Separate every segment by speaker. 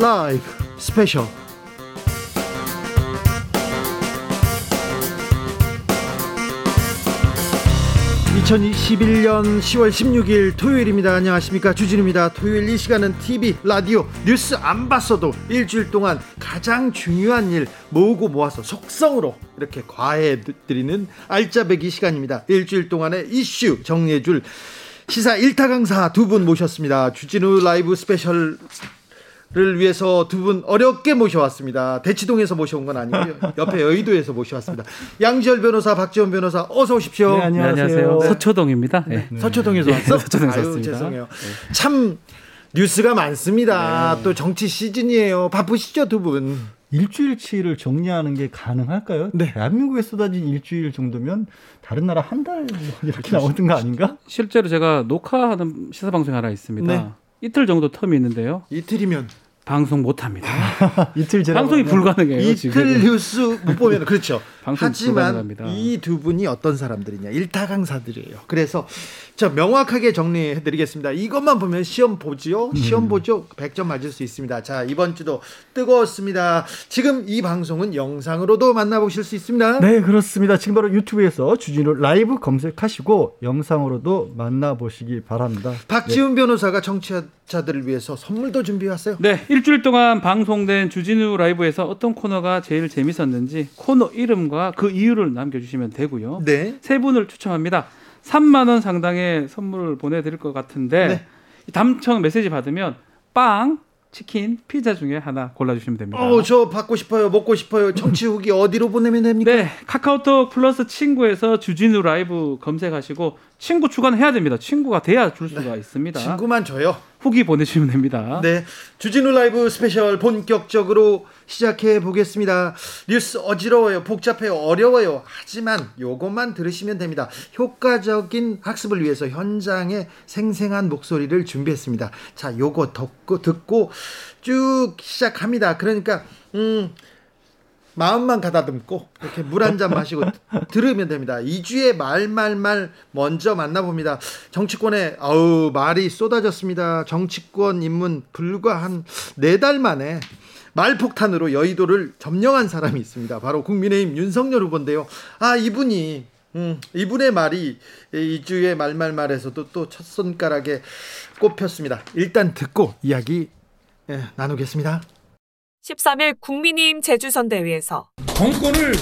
Speaker 1: 라이브 스페셜 2021년 10월 16일 토요일입니다. 안녕하십니까. 주진우입니다. 토요일 이 시간은 TV, 라디오, 뉴스 안 봤어도 일주일 동안 가장 중요한 일 모으고 모아서 속성으로 이렇게 과외해드리는 알짜배기 시간입니다. 일주일 동안의 이슈 정리해줄 시사 일타 강사 두 분 모셨습니다. 주진우 라이브 스페셜 를 위해서 두 분 어렵게 모셔왔습니다. 대치동에서 모셔온 건 아니고요. 옆에 여의도에서 모셔왔습니다. 양지열 변호사, 박지훈 변호사, 어서 오십시오.
Speaker 2: 네, 안녕하세요. 네. 서초동입니다. 네.
Speaker 1: 네. 서초동에서 왔어?
Speaker 2: 서초동에서 왔습니다.
Speaker 1: 죄송해요. 참 뉴스가 많습니다. 네. 또 정치 시즌이에요. 바쁘시죠, 두 분?
Speaker 3: 일주일치를 정리하는 게 가능할까요? 네. 대한민국에 쏟아진 일주일 정도면 다른 나라 한 달 이렇게 나오는 거 아닌가?
Speaker 2: 실제로 제가 녹화하는 시사 방송 하나 있습니다. 네. 이틀 정도 텀이 있는데요.
Speaker 1: 이틀이면
Speaker 2: 방송 못 합니다.
Speaker 3: 이틀
Speaker 2: 방송이 불가능해요.
Speaker 1: 이틀 지금. 뉴스 못 보면 그렇죠. 하지만 이 두 분이 어떤 사람들이냐 일타 강사들이에요. 그래서 자 명확하게 정리해 드리겠습니다. 이것만 보면 시험 보지요. 시험 음. 보죠. 100점 맞을 수 있습니다. 자, 이번 주도 뜨거웠습니다. 지금 이 방송은 영상으로도 만나보실 수 있습니다.
Speaker 3: 네, 그렇습니다. 지금 바로 유튜브에서 주진우 라이브 검색하시고 영상으로도 만나보시기 바랍니다.
Speaker 1: 박지훈 네. 변호사가 청취자들을 위해서 선물도 준비했어요.
Speaker 2: 네, 일주일 동안 방송된 주진우 라이브에서 어떤 코너가 제일 재밌었는지 코너 이름과 그 이유를 남겨주시면 되고요. 네. 세 분을 추첨합니다. 3만 원 상당의 선물을 보내드릴 것 같은데 네. 당첨 메시지 받으면 빵, 치킨, 피자 중에 하나 골라주시면 됩니다.
Speaker 1: 어, 저 받고 싶어요. 먹고 싶어요. 청취 후기 어디로 보내면 됩니까?
Speaker 2: 네, 카카오톡 플러스 친구에서 주진우 라이브 검색하시고 친구 추가해야 됩니다. 친구가 돼야 줄 수가 네. 있습니다.
Speaker 1: 친구만 줘요.
Speaker 2: 후기 보내주시면 됩니다.
Speaker 1: 네, 주진우 라이브 스페셜 본격적으로 시작해 보겠습니다. 뉴스 어지러워요, 복잡해요, 어려워요. 하지만 요것만 들으시면 됩니다. 효과적인 학습을 위해서 현장에 생생한 목소리를 준비했습니다. 자, 요거 듣고 듣고 쭉 시작합니다. 그러니까 음. 마음만 가다듬고 이렇게 물 한 잔 마시고 들으면 됩니다. 이 주의 말말말 먼저 만나봅니다. 정치권에 아우 말이 쏟아졌습니다. 정치권 입문 불과 한 네 달 만에 말폭탄으로 여의도를 점령한 사람이 있습니다. 바로 국민의힘 윤석열 후보인데요. 아 이분이 음, 이분의 말이 이주의 말말말에서도 또 첫 손가락에 꼽혔습니다. 일단 듣고 이야기 예, 나누겠습니다.
Speaker 4: 13일 국민의힘 제주선대위에서
Speaker 5: 정권을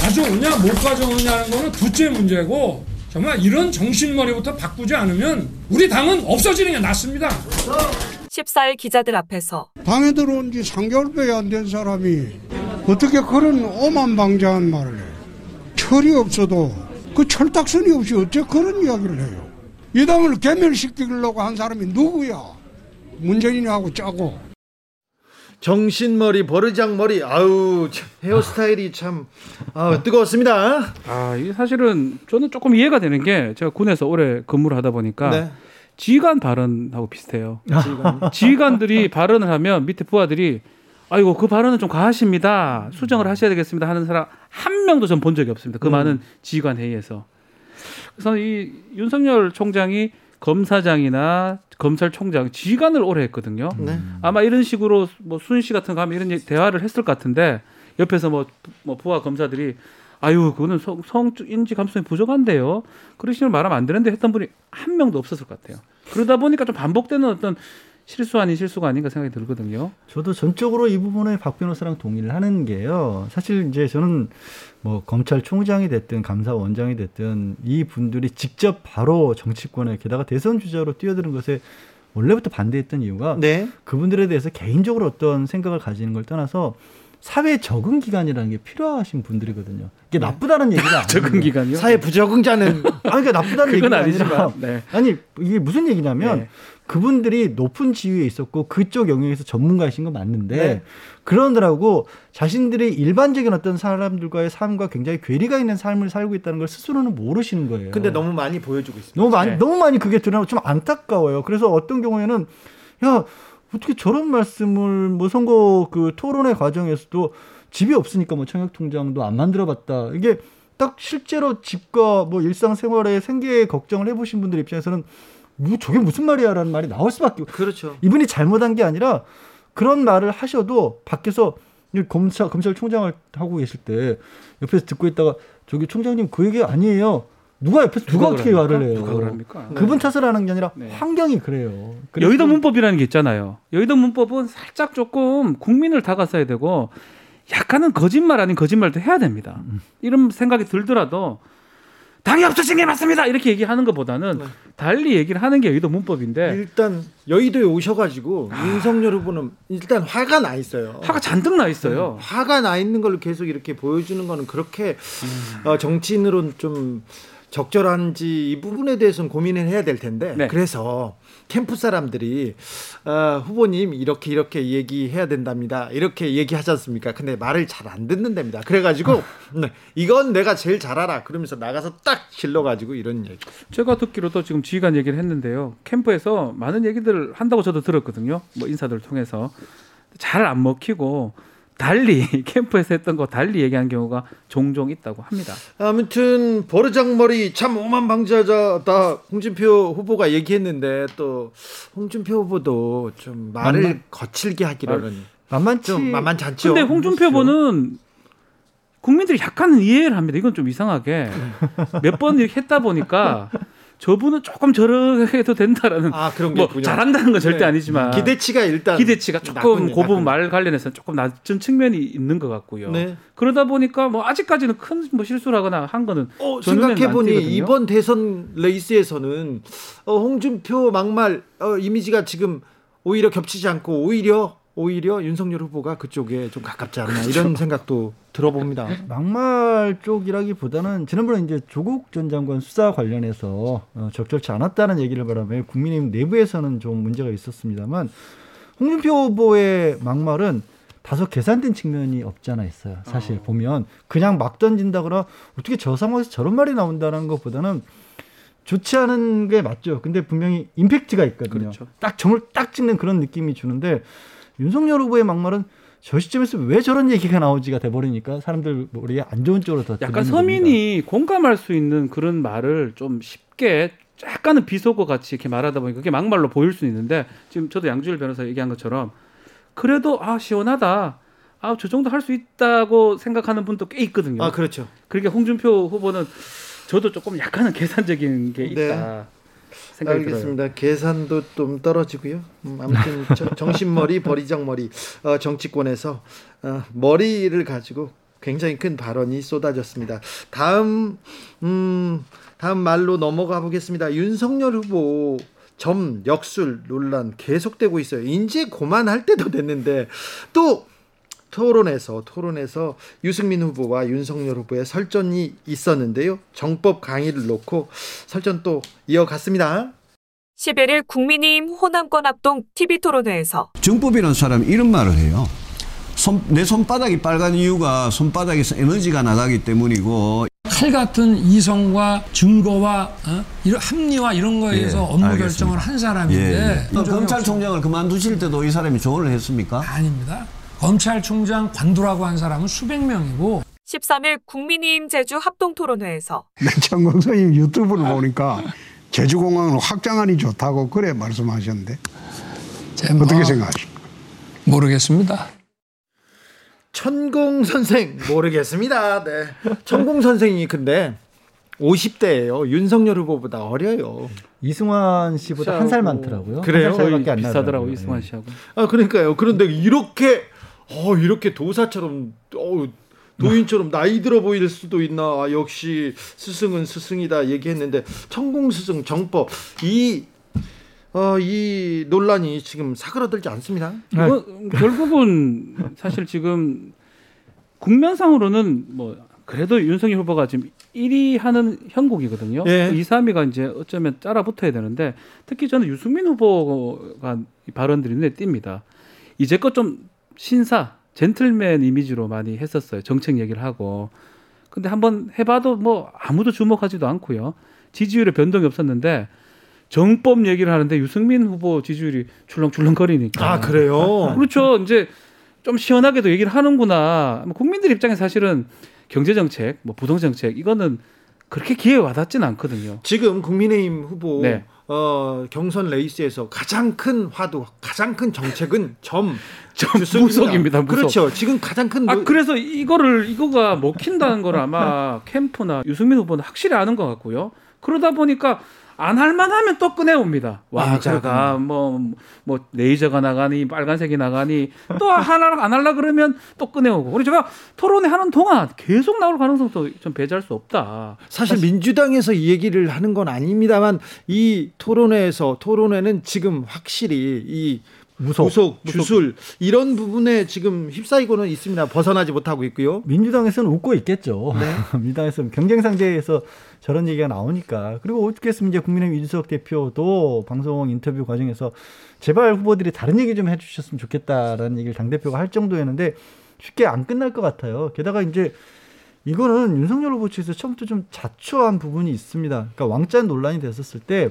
Speaker 5: 가져오냐 못 가져오냐는 거는 둘째 문제고 정말 이런 정신머리부터 바꾸지 않으면 우리 당은 없어지는 게 낫습니다.
Speaker 4: 14일 기자들 앞에서
Speaker 6: 당에 들어온 지 3개월밖에 안 된 사람이 어떻게 그런 오만방자한 말을 해. 철이 없어도 그 철딱선이 없이 어째 그런 이야기를 해요. 이 당을 개멸시키려고 한 사람이 누구야? 문재인하고 짜고
Speaker 1: 정신머리, 버르장머리, 아우, 헤어스타일이 참, 아 뜨거웠습니다.
Speaker 2: 아, 이 사실은 저는 조금 이해가 되는 게 제가 군에서 오래 근무를 하다 보니까 네. 지휘관 발언하고 비슷해요. 지휘관. 지휘관 들이 발언을 하면 밑에 부하들이 아이고 그 발언은 좀 과하십니다. 수정을 하셔야 되겠습니다 하는 사람 한 명도 전 본 적이 없습니다. 그 음. 많은 지휘관 회의에서. 그래서 이 윤석열 총장이 검사장이나 검찰총장 지휘관을 오래 했거든요. 네. 아마 이런 식으로 뭐 수은 씨 같은 거 하면 이런 대화를 했을 것 같은데 옆에서 뭐, 뭐 부하 검사들이 아유 그거는 성, 성인지 감수성이 부족한데요. 식으로 말하면 안 되는데 했던 분이 한 명도 없었을 것 같아요. 그러다 보니까 좀 반복되는 어떤 실수 아닌 실수가 아닌가 생각이 들거든요.
Speaker 3: 저도 전적으로 이 부분에 박 변호사랑 동의를 하는 게요. 사실 이제 저는 뭐 검찰총장이 됐든 감사원장이 됐든 이 분들이 직접 바로 정치권에 게다가 대선 주자로 뛰어드는 것에 원래부터 반대했던 이유가 네. 그분들에 대해서 개인적으로 어떤 생각을 가지는 걸 떠나서 사회 적응 기간이라는 게 필요하신 분들이거든요. 이게 네. 나쁘다는 얘기가 아니에요.
Speaker 2: 적응 기간이요?
Speaker 1: 사회 부적응자는
Speaker 3: 아니 그러니까 나쁘다는 얘기가 아니지만 네. 아니 이게 무슨 얘기냐면 네. 그분들이 높은 지위에 있었고 그쪽 영역에서 전문가이신 건 맞는데 네. 그러느라고 자신들이 일반적인 어떤 사람들과의 삶과 굉장히 괴리가 있는 삶을 살고 있다는 걸 스스로는 모르시는 거예요.
Speaker 1: 근데 너무 많이 보여주고 있습니다.
Speaker 3: 너무 많이 네. 너무 많이 그게 드러나고 좀 안타까워요. 그래서 어떤 경우에는 야 어떻게 저런 말씀을 뭐 선거 그 토론회 과정에서도 집이 없으니까 뭐 청약 통장도 안 만들어봤다 이게 딱 실제로 집과 뭐 일상생활의 생계 걱정을 해보신 분들 입장에서는 뭐 저게 무슨 말이야라는 말이 나올 수밖에
Speaker 1: 그렇죠.
Speaker 3: 이분이 잘못한 게 아니라 그런 말을 하셔도 밖에서 검찰 검찰총장을 하고 계실 때 옆에서 듣고 있다가 저기 총장님 그 얘기 아니에요. 누가 옆에서 누가, 누가 어떻게 말을 해요?
Speaker 2: 누가 그럽니까?
Speaker 3: 그분 탓을 하는 게 아니라 네. 환경이 그래요.
Speaker 2: 여의도 문법이라는 게 있잖아요. 여의도 문법은 살짝 조금 국민을 다가서야 되고 약간은 거짓말 아닌 거짓말도 해야 됩니다. 음. 이런 생각이 들더라도 당이 없어진 게 맞습니다. 이렇게 얘기하는 것보다는 네. 달리 얘기를 하는 게 여의도 문법인데
Speaker 1: 일단 여의도에 오셔가지고 아... 윤석열 후보는 일단 화가 나 있어요.
Speaker 2: 화가 잔뜩 나 있어요.
Speaker 1: 음, 화가 나 있는 걸 계속 이렇게 보여주는 거는 그렇게 음... 어, 정치인으로는 좀 적절한지 이 부분에 대해서는 고민을 해야 될 텐데 네. 그래서 캠프 사람들이 어, 후보님 이렇게 이렇게 얘기해야 된답니다. 이렇게 얘기하지 않습니까? 근데 말을 잘 안 듣는답니다. 그래가지고 아. 네, 이건 내가 제일 잘 알아 그러면서 나가서 딱 질러가지고 이런 얘기.
Speaker 2: 제가 듣기로도 지금 지휘관 얘기를 했는데요. 캠프에서 많은 얘기들을 한다고 저도 들었거든요. 뭐 인사들을 통해서. 잘 안 먹히고 달리 캠프에서 했던 거 달리 얘기한 경우가 종종 있다고 합니다.
Speaker 1: 아무튼 버르장머리 참 오만방자다 홍준표 후보가 얘기했는데 또 홍준표 후보도 좀 말을 만만, 거칠게 하기로는
Speaker 3: 만만치
Speaker 1: 좀 만만치 않죠.
Speaker 2: 근데 홍준표 후보는 국민들이 약간은 이해를 합니다. 이건 좀 이상하게 몇 번 이렇게 했다 보니까 저분은 조금 저렇게 해도 된다라는
Speaker 1: 아, 그런
Speaker 2: 뭐 잘한다는 건 절대 네. 아니지만
Speaker 1: 기대치가 일단
Speaker 2: 기대치가 조금 그 부분 말 관련해서 조금 낮은 측면이 있는 것 같고요. 네. 그러다 보니까 뭐 아직까지는 큰 뭐 실수를 하거나 한 거는
Speaker 1: 어, 생각해 보니 이번 대선 레이스에서는 어, 홍준표 막말 어, 이미지가 지금 오히려 겹치지 않고 오히려 오히려 윤석열 후보가 그쪽에 좀 가깝지 않나 그렇죠. 이런 생각도 들어봅니다.
Speaker 3: 막말 쪽이라기보다는 지난번에 이제 조국 전 장관 수사 관련해서 어, 적절치 않았다는 얘기를 바라며 국민의힘 내부에서는 좀 문제가 있었습니다만 홍준표 후보의 막말은 다소 계산된 측면이 없지 않아 있어요. 사실 어. 보면 그냥 막 던진다거나 어떻게 저 상황에서 저런 말이 나온다는 것보다는 좋지 않은 게 맞죠. 근데 분명히 임팩트가 있거든요. 그렇죠. 딱 점을 딱 찍는 그런 느낌이 주는데 윤석열 후보의 막말은 저 시점에서 왜 저런 얘기가 나오지가 돼버리니까 사람들 머리에 안 좋은 쪽으로 더
Speaker 2: 약간 서민이 겁니다. 공감할 수 있는 그런 말을 좀 쉽게 약간은 비속어 같이 이렇게 말하다 보니까 그게 막말로 보일 수 있는데 지금 저도 양주일 변호사 얘기한 것처럼 그래도 아 시원하다 아 저 정도 할 수 있다고 생각하는 분도 꽤 있거든요.
Speaker 1: 아 그렇죠.
Speaker 2: 그러니까 홍준표 후보는 저도 조금 약간은 계산적인 게 네. 있다. 네.
Speaker 1: 생각이 알겠습니다. 들어요. 계산도 좀 떨어지고요. 음, 아무튼 정신머리, 버리장머리 어, 정치권에서 어, 머리를 가지고 굉장히 큰 발언이 쏟아졌습니다. 다음 음, 다음 말로 넘어가 보겠습니다. 윤석열 후보 점 역술 논란 계속되고 있어요. 이제 고만할 때도 됐는데 또 토론에서 토론에서 유승민 후보와 윤석열 후보의 설전이 있었는데요. 정법 강의를 놓고 설전 또 이어갔습니다.
Speaker 4: 11일 국민의힘 호남권 합동 TV 토론회에서
Speaker 7: 정법이라는 사람이 이런 말을 해요. 손, 내 손바닥이 빨간 이유가 손바닥에서 에너지가 나가기 때문이고
Speaker 5: 칼 같은 이성과 증거와 어? 이런 합리화 이런 거에 의해서 예, 업무 알겠습니다. 결정을 한 사람인데
Speaker 7: 예. 검찰총장을 그만두실 때도 이 사람이 조언을 했습니까?
Speaker 5: 아닙니다. 검찰총장 관두라고 한 사람은 수백 명이고
Speaker 4: 13일 국민의힘 제주 합동토론회에서
Speaker 6: 내창공 선생님 유튜브를 보니까 제주공항을 확장하니 좋다고 그래 말씀하셨는데 뭐 어떻게 생각하십니까?
Speaker 5: 모르겠습니다.
Speaker 1: 천공 선생 모르겠습니다. 네. 천공 선생이 근데 50대예요. 윤석열 후보보다 어려요.
Speaker 3: 이승환 씨보다 한 살 많더라고요.
Speaker 1: 그래요?
Speaker 2: 한살밖에 안 비싸더라고 이승환 씨하고.
Speaker 1: 아 그러니까요. 그런데 이렇게 어 이렇게 도사처럼 어 도인처럼 나이 들어 보일 수도 있나 아, 역시 스승은 스승이다 얘기했는데 천공 스승 정법 이 어, 이 논란이 지금 사그라들지 않습니다.
Speaker 2: 뭐, 결국은 사실 지금 국면상으로는 뭐 그래도 윤석열 후보가 지금 1위 하는 형국이거든요. 예. 2, 3위가 이제 어쩌면 따라 붙어야 되는데 특히 저는 유승민 후보가 발언들이 눈에 띕니다. 이제껏 좀 신사, 젠틀맨 이미지로 많이 했었어요. 정책 얘기를 하고. 근데 한번 해봐도 뭐 아무도 주목하지도 않고요. 지지율에 변동이 없었는데 정법 얘기를 하는데 유승민 후보 지지율이 출렁출렁거리니까.
Speaker 1: 아 그래요?
Speaker 2: 그렇죠. 이제 좀 시원하게도 얘기를 하는구나. 뭐 국민들 입장에 사실은 경제 정책, 뭐 부동 정책 이거는 그렇게 기회 와닿지는 않거든요.
Speaker 1: 지금 국민의힘 후보 네. 어, 경선 레이스에서 가장 큰 화두, 가장 큰 정책은 점,
Speaker 2: 점 무속입니다. 무속.
Speaker 1: 그렇죠. 지금 가장 큰.
Speaker 2: 아 그래서 이거를 이거가 먹힌다는 걸 아마 캠프나 유승민 후보는 확실히 아는 것 같고요. 그러다 보니까 안 할만하면 또 꺼내옵니다. 왕자가 아, 뭐, 뭐, 레이저가 나가니, 빨간색이 나가니, 또 하나 안 할라 그러면 또 꺼내오고. 그리고 제가 토론회 하는 동안 계속 나올 가능성도 좀 배제할 수 없다.
Speaker 1: 사실, 사실 민주당에서 이 얘기를 하는 건 아닙니다만, 이 토론회에서, 토론회는 지금 확실히 이 무속, 무속, 주술 이런 부분에 지금 휩싸이고는 있습니다. 벗어나지 못하고 있고요.
Speaker 3: 민주당에서는 웃고 있겠죠. 네. 민주당에서는 경쟁 상대에서 저런 얘기가 나오니까 그리고 어떻게 했으면 이제 국민의힘 이준석 대표도 방송 인터뷰 과정에서 제발 후보들이 다른 얘기 좀 해주셨으면 좋겠다라는 얘기를 당 대표가 할 정도였는데 쉽게 안 끝날 것 같아요. 게다가 이제 이거는 윤석열 후보 측에서 처음부터 좀 자초한 부분이 있습니다. 그러니까 왕자 논란이 됐었을 때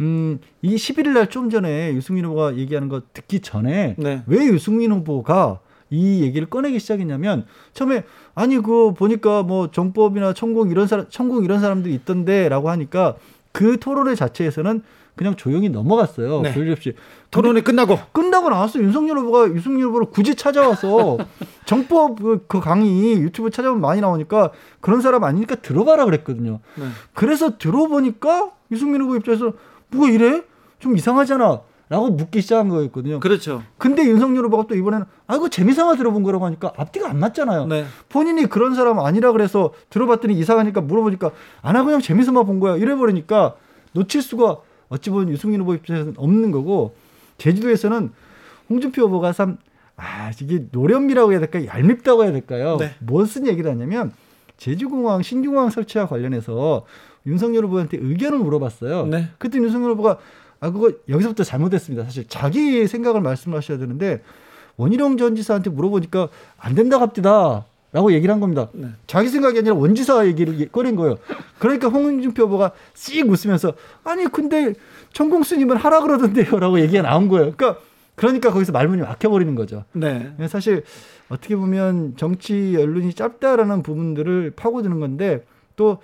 Speaker 3: 음, 이 11일 날 좀 전에 유승민 후보가 얘기하는 거 듣기 전에 네. 왜 유승민 후보가 이 얘기를 꺼내기 시작했냐면 처음에 아니 그 보니까 뭐 정법이나 천공 이런 사람 천공 이런 사람들이 있던데라고 하니까 그 토론회 자체에서는 그냥 조용히 넘어갔어요. 네. 별일 없이
Speaker 1: 토론회 끝나고
Speaker 3: 끝나고 나왔어 윤석열 후보가 유승민 후보를 굳이 찾아와서 정법 그, 그 강의 유튜브 찾아보면 많이 나오니까 그런 사람 아니니까 들어가라 그랬거든요. 네. 그래서 들어보니까 유승민 후보 입장에서 뭐가 이래? 좀 이상하잖아. 라고 묻기 시작한 거였거든요.
Speaker 1: 그렇죠.
Speaker 3: 근데 윤석열 후보가 또 이번에는 아, 이거 재미삼아 들어본 거라고 하니까 앞뒤가 안 맞잖아요. 네. 본인이 그런 사람 아니라 그래서 들어봤더니 이상하니까 물어보니까 안 하고 그냥 재미삼아 본 거야. 이래 버리니까 놓칠 수가 어찌 보면 유승민 후보 입장에서는 없는 거고 제주도에서는 홍준표 후보가 참 아, 이게 노련미라고 해야 될까요? 얄밉다고 해야 될까요? 네. 무슨 얘기를 하냐면 제주공항 신중공항 설치와 관련해서 윤석열 후보한테 의견을 물어봤어요. 네. 그때 윤석열 후보가 아 그거 여기서부터 잘못했습니다. 사실 자기 생각을 말씀하셔야 되는데 원희룡 전 지사한테 물어보니까 안 된다 갑디다. 라고 얘기를 한 겁니다. 네. 자기 생각이 아니라 원지사 얘기를 꺼낸 거예요. 그러니까 홍준표 후보가 씩 웃으면서 아니 근데 천공 스님은 하라 그러던데요. 라고 얘기가 나온 거예요. 그러니까 그러니까 거기서 말문이 막혀버리는 거죠. 네. 사실 어떻게 보면 정치 언론이 짧다라는 부분들을 파고드는 건데 또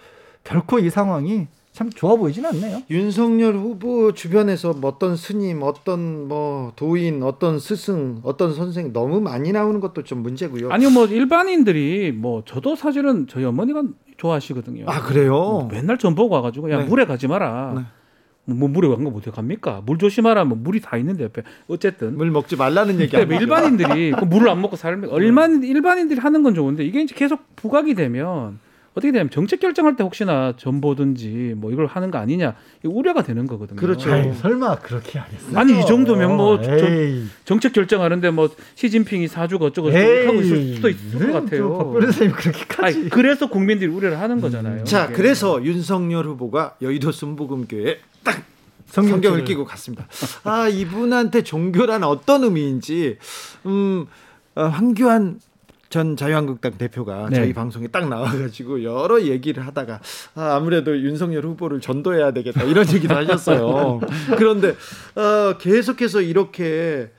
Speaker 3: 결코 이 상황이 참 좋아 보이진 않네요.
Speaker 1: 윤석열 후보 주변에서 뭐 어떤 스님, 어떤 뭐 도인, 어떤 스승, 어떤 선생 너무 많이 나오는 것도 좀 문제고요.
Speaker 2: 아니요, 뭐 일반인들이 뭐 저도 사실은 저희 어머니가 좋아하시거든요.
Speaker 1: 아 그래요?
Speaker 2: 뭐 맨날 전 보고 와가지고 야 네. 물에 가지 마라. 네. 뭐, 뭐 물에 간거 어떻게 갑니까? 물 조심하라. 뭐 물이 다 있는데 옆에 어쨌든
Speaker 1: 물 먹지 말라는 얘기. 뭐
Speaker 2: 일반인들이 그 물을 안 먹고 살면 얼마나 일반인들이 하는 건 좋은데 이게 이제 계속 부각이 되면 어떻게 되면 정책 결정할 때 혹시나 전보든지 뭐 이걸 하는 거 아니냐 우려가 되는 거거든요.
Speaker 3: 그렇죠. 아이, 설마 그렇게 안 했어요.
Speaker 2: 아니 이 정도면 뭐 정책 결정하는데 뭐 시진핑이 사주가 어쩌고 저쩌고 하고 있을 수도 있을 것 같아요.
Speaker 3: 박 변호사님 그렇게까지. 아니,
Speaker 2: 그래서 국민들이 우려를 하는 거잖아요.
Speaker 1: 자, 이게. 그래서 윤석열 후보가 여의도 순복음교회 딱 성경을 끼고 갔습니다. 아 이분한테 종교란 어떤 의미인지 음 어, 황교안 전 자유한국당 대표가 네. 저희 방송에 딱 나와가지고 여러 얘기를 하다가 아, 아무래도 윤석열 후보를 전도해야 되겠다 이런 얘기도 하셨어요. 그런데 어, 계속해서 이렇게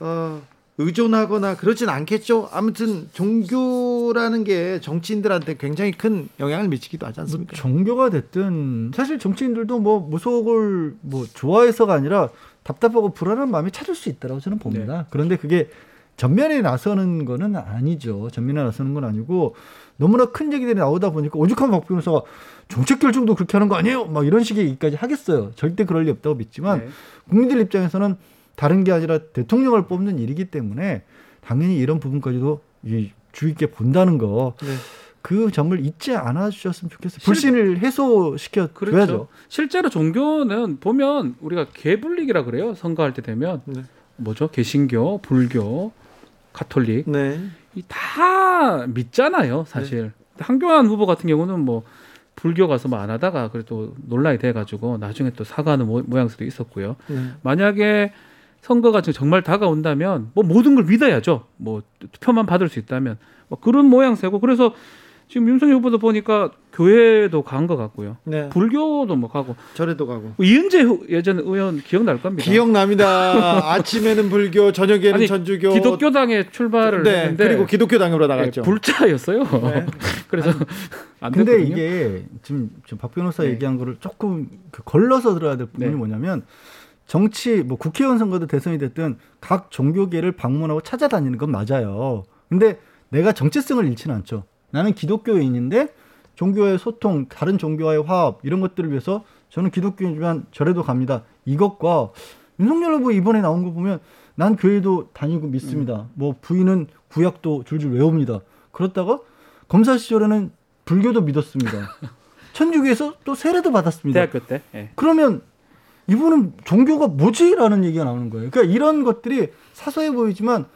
Speaker 1: 어, 의존하거나 그러진 않겠죠. 아무튼 종교라는 게 정치인들한테 굉장히 큰 영향을 미치기도 하지 않습니까?
Speaker 3: 뭐 종교가 됐든 사실 정치인들도 뭐 무속을 뭐 좋아해서가 아니라 답답하고 불안한 마음이 찾을 수 있다라고 저는 봅니다. 네. 그런데 그게 전면에 나서는 거는 아니죠. 전면에 나서는 건 아니고 너무나 큰 얘기들이 나오다 보니까 오죽하면 박 변호사가 정책 결정도 그렇게 하는 거 아니에요? 막 이런 식의 얘기까지 하겠어요. 절대 그럴 리 없다고 믿지만 네. 국민들 입장에서는 다른 게 아니라 대통령을 뽑는 일이기 때문에 당연히 이런 부분까지도 주의 깊게 본다는 거. 네. 그 점을 잊지 않아 주셨으면 좋겠어요. 불신을 해소시켜 줘야죠. 그렇죠.
Speaker 2: 실제로 종교는 보면 우리가 개불릭이라 그래요. 선거할 때 되면 네. 뭐죠? 개신교, 불교, 가톨릭 네. 다 믿잖아요, 사실. 네. 한교안 후보 같은 경우는 뭐 불교 가서 뭐 안 하다가 그래도 논란이 돼가지고 나중에 또 사과하는 모, 양새도 있었고요. 네. 만약에 선거가 정말 다가온다면 뭐 모든 걸 믿어야죠. 뭐 투표만 받을 수 있다면 뭐 그런 모양새고 그래서 지금 윤석열 후보도 보니까 교회도 간 것 같고요. 네. 불교도 뭐 가고.
Speaker 1: 절에도 가고.
Speaker 2: 이은재 예전 의원 기억날 겁니다.
Speaker 1: 기억납니다. 아침에는 불교, 저녁에는 아니, 전주교.
Speaker 2: 기독교당에 출발을 네, 했는데
Speaker 1: 그리고 기독교당으로 나갔죠.
Speaker 2: 네, 불자였어요. 네. 그래서
Speaker 3: 안 근데 됐거든요. 이게 지금, 지금 박 변호사 네. 얘기한 거를 조금 그 걸러서 들어야 될 부분이 네. 뭐냐면 정치 뭐 국회의원 선거도 대선이 됐든 각 종교계를 방문하고 찾아다니는 건 맞아요. 근데 내가 정체성을 잃지는 않죠. 나는 기독교인인데 종교의 소통, 다른 종교와의 화합 이런 것들을 위해서 저는 기독교인이지만 절에도 갑니다. 이것과 윤석열 후보 이번에 나온 거 보면 난 교회도 다니고 믿습니다. 음. 뭐 부인은 구약도 줄줄 외웁니다. 그렇다가 검사 시절에는 불교도 믿었습니다. 천주교에서 또 세례도 받았습니다.
Speaker 2: 대학교 때. 네.
Speaker 3: 그러면 이분은 종교가 뭐지라는 얘기가 나오는 거예요. 그러니까 이런 것들이 사소해 보이지만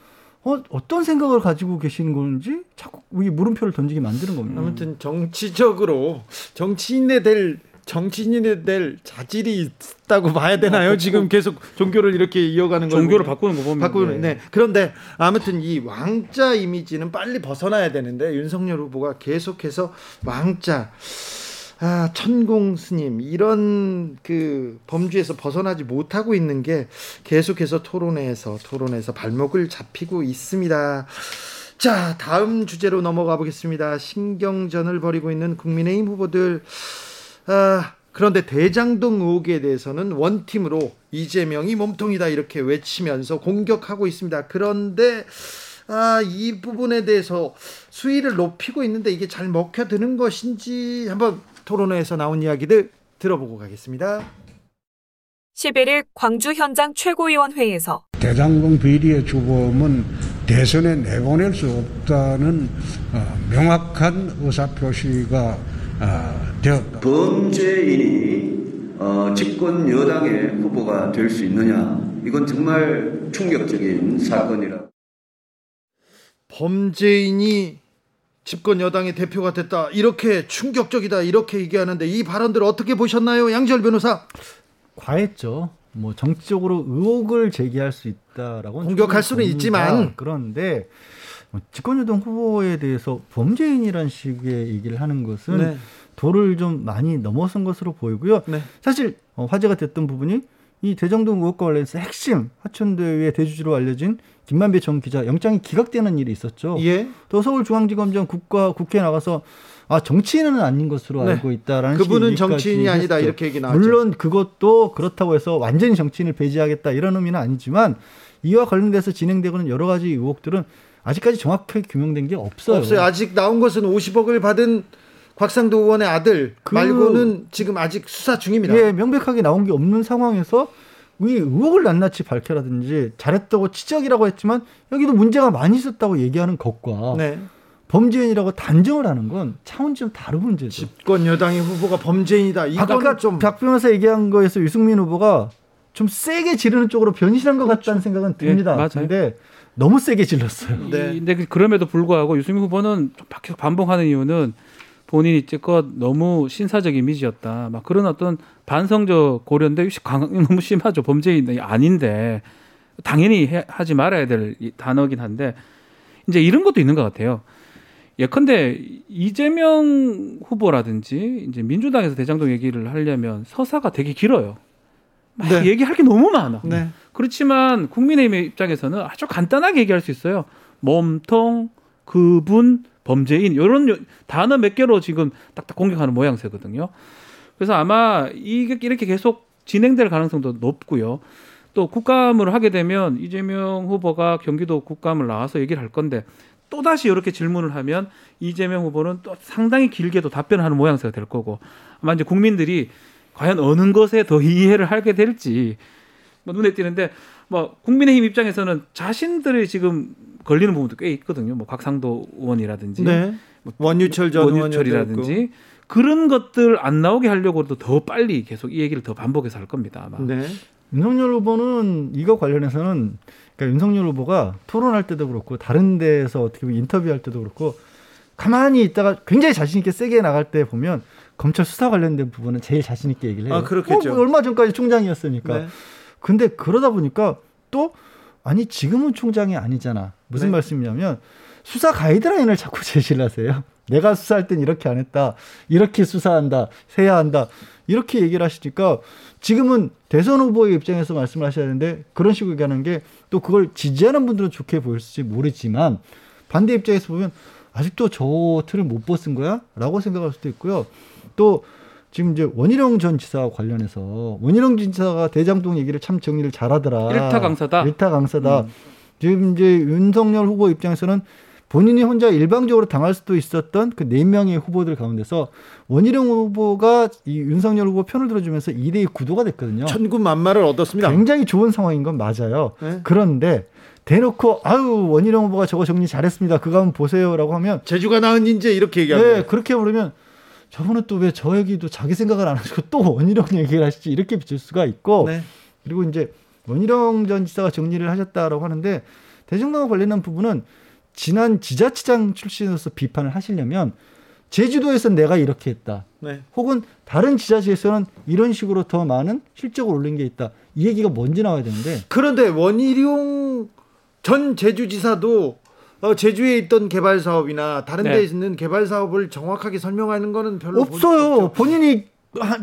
Speaker 3: 어, 어떤 생각을 가지고 계시는 건지 자꾸 이 물음표를 던지게 만드는 겁니다.
Speaker 1: 아무튼 정치적으로 정치인에 될 정치인이 될 자질이 있다고 봐야 되나요? 지금 계속 종교를 이렇게 이어가는
Speaker 2: 걸 종교를 바꾸는 거 보면
Speaker 1: 바꾸는 네. 그런데 아무튼 이 왕자 이미지는 빨리 벗어나야 되는데 윤석열 후보가 계속해서 왕자 아, 천공 스님 이런 그 범주에서 벗어나지 못하고 있는 게 계속해서 토론회에서 토론에서 발목을 잡히고 있습니다. 자, 다음 주제로 넘어가 보겠습니다. 신경전을 벌이고 있는 국민의힘 후보들 아, 그런데 대장동 의혹에 대해서는 원팀으로 이재명이 몸통이다 이렇게 외치면서 공격하고 있습니다. 그런데 아, 이 부분에 대해서 수위를 높이고 있는데 이게 잘 먹혀드는 것인지 한번 토론회에서 나온 이야기들 들어보고 가겠습니다.
Speaker 4: 11일 광주 현장 최고위원회에서
Speaker 6: 대장동 비리의 주범은 대선에 내보낼 수 없다는 어, 명확한 의사표시가 어, 되었다.
Speaker 7: 범죄인이 어, 집권 여당의 후보가 될 수 있느냐? 이건 정말 충격적인 사건이라.
Speaker 1: 범죄인이 집권 여당의 대표가 됐다. 이렇게 충격적이다. 이렇게 얘기하는데 이 발언들 어떻게 보셨나요? 양지열 변호사.
Speaker 3: 과했죠. 뭐 정치적으로 의혹을 제기할 수 있다라고
Speaker 1: 공격할 수는 있지만
Speaker 3: 그런데 뭐 집권여당 후보에 대해서 범죄인이란 식의 얘기를 하는 것은 네. 도를 좀 많이 넘어선 것으로 보이고요. 네. 사실 어, 화제가 됐던 부분이 이 대정동 의혹과 관련해서 핵심 하천대유의 대주주로 알려진 김만배 전 기자 영장이 기각되는 일이 있었죠.
Speaker 1: 예.
Speaker 3: 또 서울중앙지검장 국가 국회에 나가서 아 정치인은 아닌 것으로 네. 알고 있다라는
Speaker 1: 그분은 정치인이 아니다 했죠. 이렇게 얘기 나왔죠.
Speaker 3: 물론 그것도 그렇다고 해서 완전히 정치인을 배제하겠다 이런 의미는 아니지만 이와 관련돼서 진행되고는 여러 가지 의혹들은 아직까지 정확하게 규명된 게 없어요.
Speaker 1: 없어요. 아직 나온 것은 50억을 받은 곽상도 의원의 아들 그, 말고는 지금 아직 수사 중입니다.
Speaker 3: 예, 명백하게 나온 게 없는 상황에서 이 의혹을 낱낱이 밝혀라든지 잘했다고 지적이라고 했지만 여기도 문제가 많이 있었다고 얘기하는 것과 네. 범죄인이라고 단정을 하는 건 차원이 좀 다른 문제죠.
Speaker 1: 집권 여당의 후보가 범죄인이다.
Speaker 3: 아까 좀박 변호사 얘기한 거에서 유승민 후보가 좀 세게 지르는 쪽으로 변신한 것 같다는 생각은 듭니다. 네, 맞아요. 너무 세게 질렀어요.
Speaker 2: 네. 근데 그럼에도 불구하고 유승민 후보는 계속 반복하는 이유는 본인이 찍껏 너무 신사적 이미지였다. 막 그런 어떤 반성적 고려인데 너무 심하죠. 범죄인 아닌데 당연히 해, 하지 말아야 될 단어긴 한데 이제 이런 것도 있는 것 같아요. 예컨대 이재명 후보라든지 이제 민주당에서 대장동 얘기를 하려면 서사가 되게 길어요. 막 네. 얘기할 게 너무 많아. 네. 그렇지만 국민의힘 입장에서는 아주 간단하게 얘기할 수 있어요. 몸통, 그분, 범죄인 이런 단어 몇 개로 지금 딱딱 공격하는 모양새거든요. 그래서 아마 이게 이렇게 계속 진행될 가능성도 높고요. 또 국감을 하게 되면 이재명 후보가 경기도 국감을 나와서 얘기를 할 건데 또 다시 이렇게 질문을 하면 이재명 후보는 또 상당히 길게도 답변하는 모양새가 될 거고 아마 이제 국민들이 과연 어느 것에 더 이해를 하게 될지 뭐 눈에 띄는데 뭐 국민의힘 입장에서는 자신들이 지금 걸리는 부분도 꽤 있거든요. 뭐 곽상도 의원이라든지
Speaker 1: 네.
Speaker 2: 뭐
Speaker 1: 원유철 전
Speaker 2: 원유철이라든지 그런 것들 안 나오게 하려고도 더 빨리 계속 이 얘기를 더 반복해서 할 겁니다. 아마.
Speaker 3: 네. 윤석열 후보는 이거 관련해서는 그러니까 윤석열 후보가 토론할 때도 그렇고 다른 데서 어떻게 보면 인터뷰할 때도 그렇고 가만히 있다가 굉장히 자신 있게 세게 나갈 때 보면 검찰 수사 관련된 부분은 제일 자신 있게 얘기를 해요.
Speaker 1: 아, 그렇겠죠.
Speaker 3: 어, 얼마 전까지 총장이었으니까. 네. 근데 그러다 보니까 또 아니 지금은 총장이 아니잖아. 무슨 네. 말씀이냐면 수사 가이드라인을 자꾸 제시를 하세요. 내가 수사할 땐 이렇게 안 했다. 이렇게 수사한다. 세야 한다. 이렇게 얘기를 하시니까 지금은 대선 후보의 입장에서 말씀을 하셔야 되는데 그런 식으로 얘기하는 게 또 그걸 지지하는 분들은 좋게 보일지 모르지만 반대 입장에서 보면 아직도 저 틀을 못 벗은 거야?라고 생각할 수도 있고요. 또 지금 이제 원희룡 전 지사와 관련해서 원희룡 전 지사가 대장동 얘기를 참 정리를 잘하더라.
Speaker 2: 일타 강사다.
Speaker 3: 일타 강사다. 음. 지금 이제 윤석열 후보 입장에서는 본인이 혼자 일방적으로 당할 수도 있었던 그 네 명의 후보들 가운데서 원희룡 후보가 이 윤석열 후보 편을 들어주면서 2대2 구도가 됐거든요.
Speaker 1: 천군 만마를 얻었습니다.
Speaker 3: 굉장히 좋은 상황인 건 맞아요. 네? 그런데 대놓고 아유 원희룡 후보가 저거 정리 잘했습니다. 그거 한번 보세요라고 하면
Speaker 1: 제주가 나은 인재 이렇게 얘기하면
Speaker 3: 네 그렇게 부르면 저분은 또 왜 저 얘기도 자기 생각을 안 하시고 또 원희룡 얘기를 하시지 이렇게 비칠 수가 있고 네. 그리고 이제 원희룡 전 지사가 정리를 하셨다라고 하는데 대중당과 관련한 부분은 지난 지자체장 출신으로서 비판을 하시려면 제주도에서 내가 이렇게 했다. 네. 혹은 다른 지자체에서는 이런 식으로 더 많은 실적을 올린 게 있다. 이 얘기가 뭔지 나와야 되는데.
Speaker 1: 그런데 원희룡 전 제주지사도 어, 제주에 있던 개발 사업이나 다른 네. 데 있는 개발 사업을 정확하게 설명하는 거는 별로
Speaker 3: 없어요. 본인이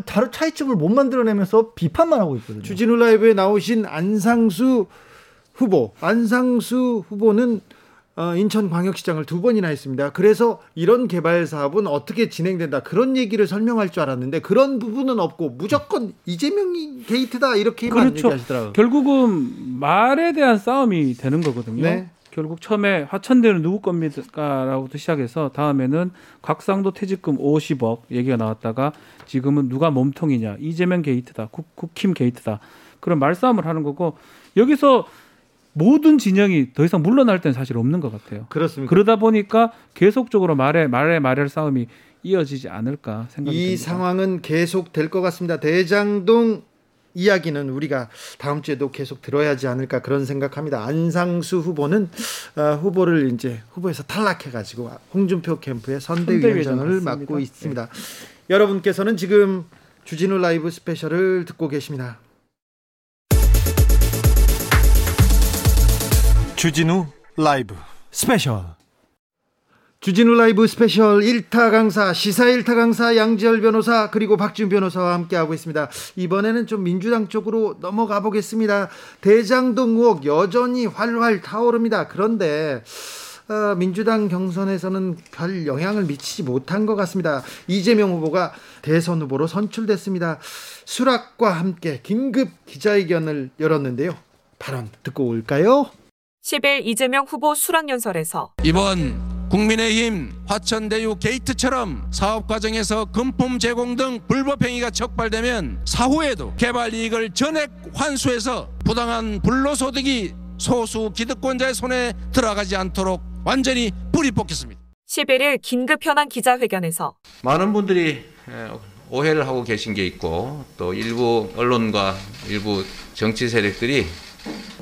Speaker 3: 다른 차이점을 못 만들어내면서 비판만 하고 있거든요.
Speaker 1: 주진우 라이브에 나오신 안상수 후보, 안상수 후보는 어, 인천광역시장을 두 번이나 했습니다. 그래서 이런 개발 사업은 어떻게 진행된다 그런 얘기를 설명할 줄 알았는데 그런 부분은 없고 무조건 이재명이 게이트다 이렇게만 그렇죠. 얘기하시더라고요.
Speaker 2: 결국은 말에 대한 싸움이 되는 거거든요. 네. 결국 처음에 하천대는 누구 겁니까라고부터 시작해서 다음에는 각상도 퇴직금 50억 얘기가 나왔다가 지금은 누가 몸통이냐 이재명 게이트다 국, 국힘 게이트다 그런 말싸움을 하는 거고 여기서 모든 진영이 더 이상 물러날 때는 사실 없는 것 같아요.
Speaker 1: 그렇습니다.
Speaker 2: 그러다 보니까 계속적으로 말에 말에 말할 싸움이 이어지지 않을까 생각이
Speaker 1: 이
Speaker 2: 듭니다.
Speaker 1: 상황은 계속 될 것 같습니다. 대장동 이야기는 우리가 다음 주에도 계속 들어야 하지 않을까 그런 생각합니다. 안상수 후보는 어, 후보를 이제 후보에서 탈락해 가지고 홍준표 캠프의 선대위원장을 맡고 있습니다. 네. 여러분께서는 지금 주진우 라이브 스페셜을 듣고 계십니다. 주진우 라이브 스페셜 주진우 라이브 스페셜 1타 강사 시사 1타 강사 양지열 변호사 그리고 박지훈 변호사와 함께하고 있습니다. 이번에는 좀 민주당 쪽으로 넘어가 보겠습니다. 대장동 의혹 여전히 활활 타오릅니다. 그런데 어, 민주당 경선에서는 별 영향을 미치지 못한 것 같습니다. 이재명 후보가 대선 후보로 선출됐습니다. 수락과 함께 긴급 기자회견을 열었는데요. 발언 듣고 올까요?
Speaker 4: 10일 이재명 후보 수락연설에서
Speaker 8: 이번 국민의힘 화천대유 게이트처럼 사업 과정에서 금품 제공 등 불법 행위가 적발되면 사후에도 개발 이익을 전액 환수해서 부당한 불로소득이 소수 기득권자의 손에 들어가지 않도록 완전히 뿌리 뽑겠습니다.
Speaker 4: 11일 긴급 현안 기자회견에서
Speaker 9: 많은 분들이 오해를 하고 계신 게 있고 또 일부 언론과 일부 정치 세력들이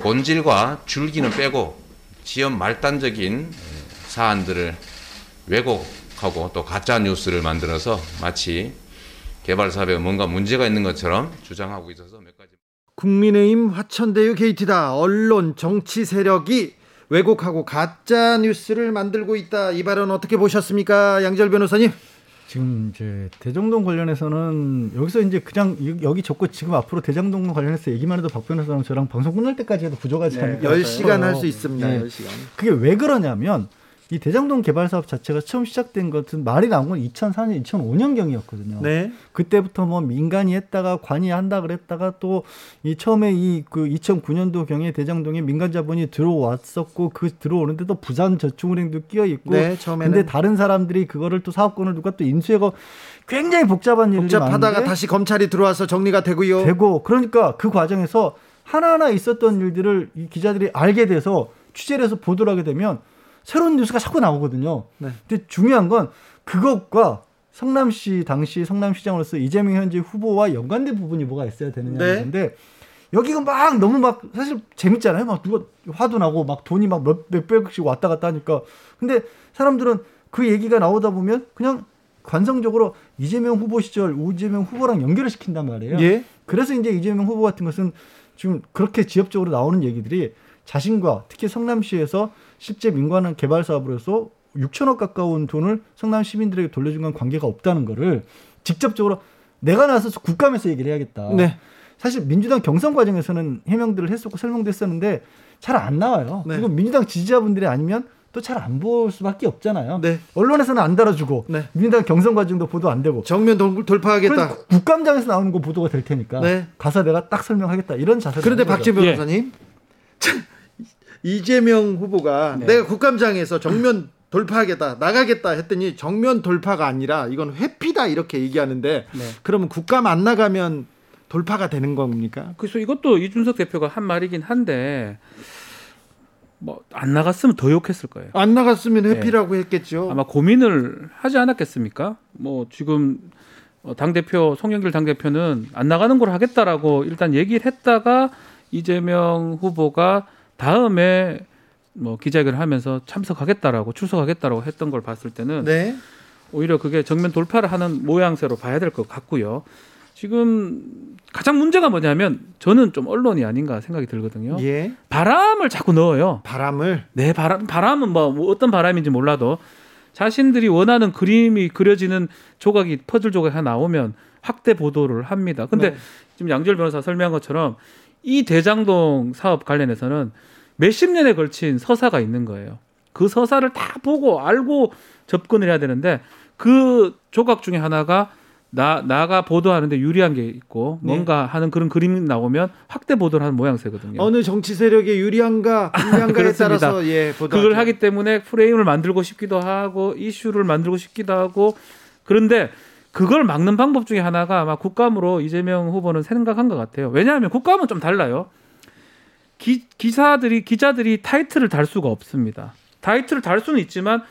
Speaker 9: 본질과 줄기는 빼고 지연 말단적인 사안들을 왜곡하고 또 가짜 뉴스를 만들어서 마치 개발 사업에 뭔가 문제가 있는 것처럼 주장하고 있어서 몇 가지
Speaker 1: 국민의힘 화천대유 게이트다 언론 정치 세력이 왜곡하고 가짜 뉴스를 만들고 있다 이 발언 어떻게 보셨습니까 양절 변호사님?
Speaker 3: 지금 이제 대장동 관련해서는 여기서 이제 그냥 여기 적고 지금 앞으로 대장동 관련해서 얘기만 해도 박 변호사랑 저랑 방송 끝날 때까지 해도 부족하지 네, 않을까.
Speaker 1: 10시간 할 수 있습니다. 네. 10시간.
Speaker 3: 그게 왜 그러냐면 이 대장동 개발 사업 자체가 처음 시작된 것은 말이 나온 건 2004년, 2005년 경이었거든요. 네. 그때부터 뭐 민간이 했다가 관이 한다 그랬다가 또 이 처음에 이 그 2009년도 경에 대장동에 민간 자본이 들어왔었고 그 들어오는데 도 부산 저축은행도 끼어 있고 네, 처음에는. 근데 다른 사람들이 그거를 또 사업권을 누가 또 인수해고 굉장히 복잡한 일이
Speaker 1: 복잡하다가 다시 검찰이 들어와서 정리가 되고요.
Speaker 3: 되고 그러니까 그 과정에서 하나하나 있었던 일들을 이 기자들이 알게 돼서 취재를 해서 보도를 하게 되면 새로운 뉴스가 자꾸 나오거든요. 네. 근데 중요한 건 그것과 성남시 당시 성남시장으로서 이재명 현재 후보와 연관된 부분이 뭐가 있어야 되느냐인데 네. 여기가 막 너무 막 사실 재밌잖아요. 막 누가 화도 나고 막 돈이 막 몇, 몇백억씩 왔다 갔다 하니까. 근데 사람들은 그 얘기가 나오다 보면 그냥 관성적으로 이재명 후보 시절 우재명 후보랑 연결을 시킨단 말이에요. 예? 그래서 이제 이재명 후보 같은 것은 지금 그렇게 지역적으로 나오는 얘기들이 자신과 특히 성남시에서 실제 민관 개발 사업으로서 6천억 가까운 돈을 성남 시민들에게 돌려준 건 관계가 없다는 거를 직접적으로 내가 나서서 국감에서 얘기를 해야겠다. 네. 사실 민주당 경선 과정에서는 해명들을 했었고 설명도 했었는데 잘 안 나와요. 네. 그리고 민주당 지지자분들이 아니면 또 잘 안 볼 수밖에 없잖아요. 네. 언론에서는 안 다뤄주고 네. 민주당 경선 과정도 보도 안 되고
Speaker 1: 정면 돌, 돌파하겠다.
Speaker 3: 국감장에서 나오는 거 보도가 될 테니까 네. 가서 내가 딱 설명하겠다 이런 자세.
Speaker 1: 그런데 박지원 변호사님, 예. 이재명 후보가 네. 내가 국감장에서 정면 돌파하겠다 나가겠다 했더니 정면 돌파가 아니라 이건 회피다 이렇게 얘기하는데 네. 그러면 국감 안 나가면 돌파가 되는 겁니까?
Speaker 2: 그래서 이것도 이준석 대표가 한 말이긴 한데 뭐 안 나갔으면 더 욕했을 거예요.
Speaker 1: 안 나갔으면 회피라고 네. 했겠죠.
Speaker 2: 아마 고민을 하지 않았겠습니까? 뭐 지금 어, 당 대표 송영길 당 대표는 안 나가는 걸 하겠다라고 일단 얘기를 했다가 이재명 후보가 다음에 뭐 기자회견을 하면서 참석하겠다라고 출석하겠다라고 했던 걸 봤을 때는 네. 오히려 그게 정면 돌파를 하는 모양새로 봐야 될 것 같고요. 지금 가장 문제가 뭐냐면 저는 좀 언론이 아닌가 생각이 들거든요. 예. 바람을 자꾸 넣어요.
Speaker 1: 바람을?
Speaker 2: 네, 바람 바람은 뭐, 뭐 어떤 바람인지 몰라도 자신들이 원하는 그림이 그려지는 조각이 퍼즐 조각이 하나 나오면 확대 보도를 합니다. 근데 네. 지금 양절 변호사 설명한 것처럼 이 대장동 사업 관련해서는 몇십 년에 걸친 서사가 있는 거예요. 그 서사를 다 보고 알고 접근을 해야 되는데 그 조각 중에 하나가 나 나가 보도하는데 유리한 게 있고 네. 뭔가 하는 그런 그림이 나오면 확대 보도를 하는 모양새거든요.
Speaker 1: 어느 정치 세력에 유리한가 불리한가에 따라서 예
Speaker 2: 보도 그걸 하기 때문에 프레임을 만들고 싶기도 하고 이슈를 만들고 싶기도 하고 그런데 그걸 막는 방법 중에 하나가 아마 국감으로 이재명 후보는 생각한 것 같아요. 왜냐하면 국감은 좀 달라요. 기, 기사들이 기자들이 타이틀을 달 수가 없습니다. 타이틀을 달 수는 있지만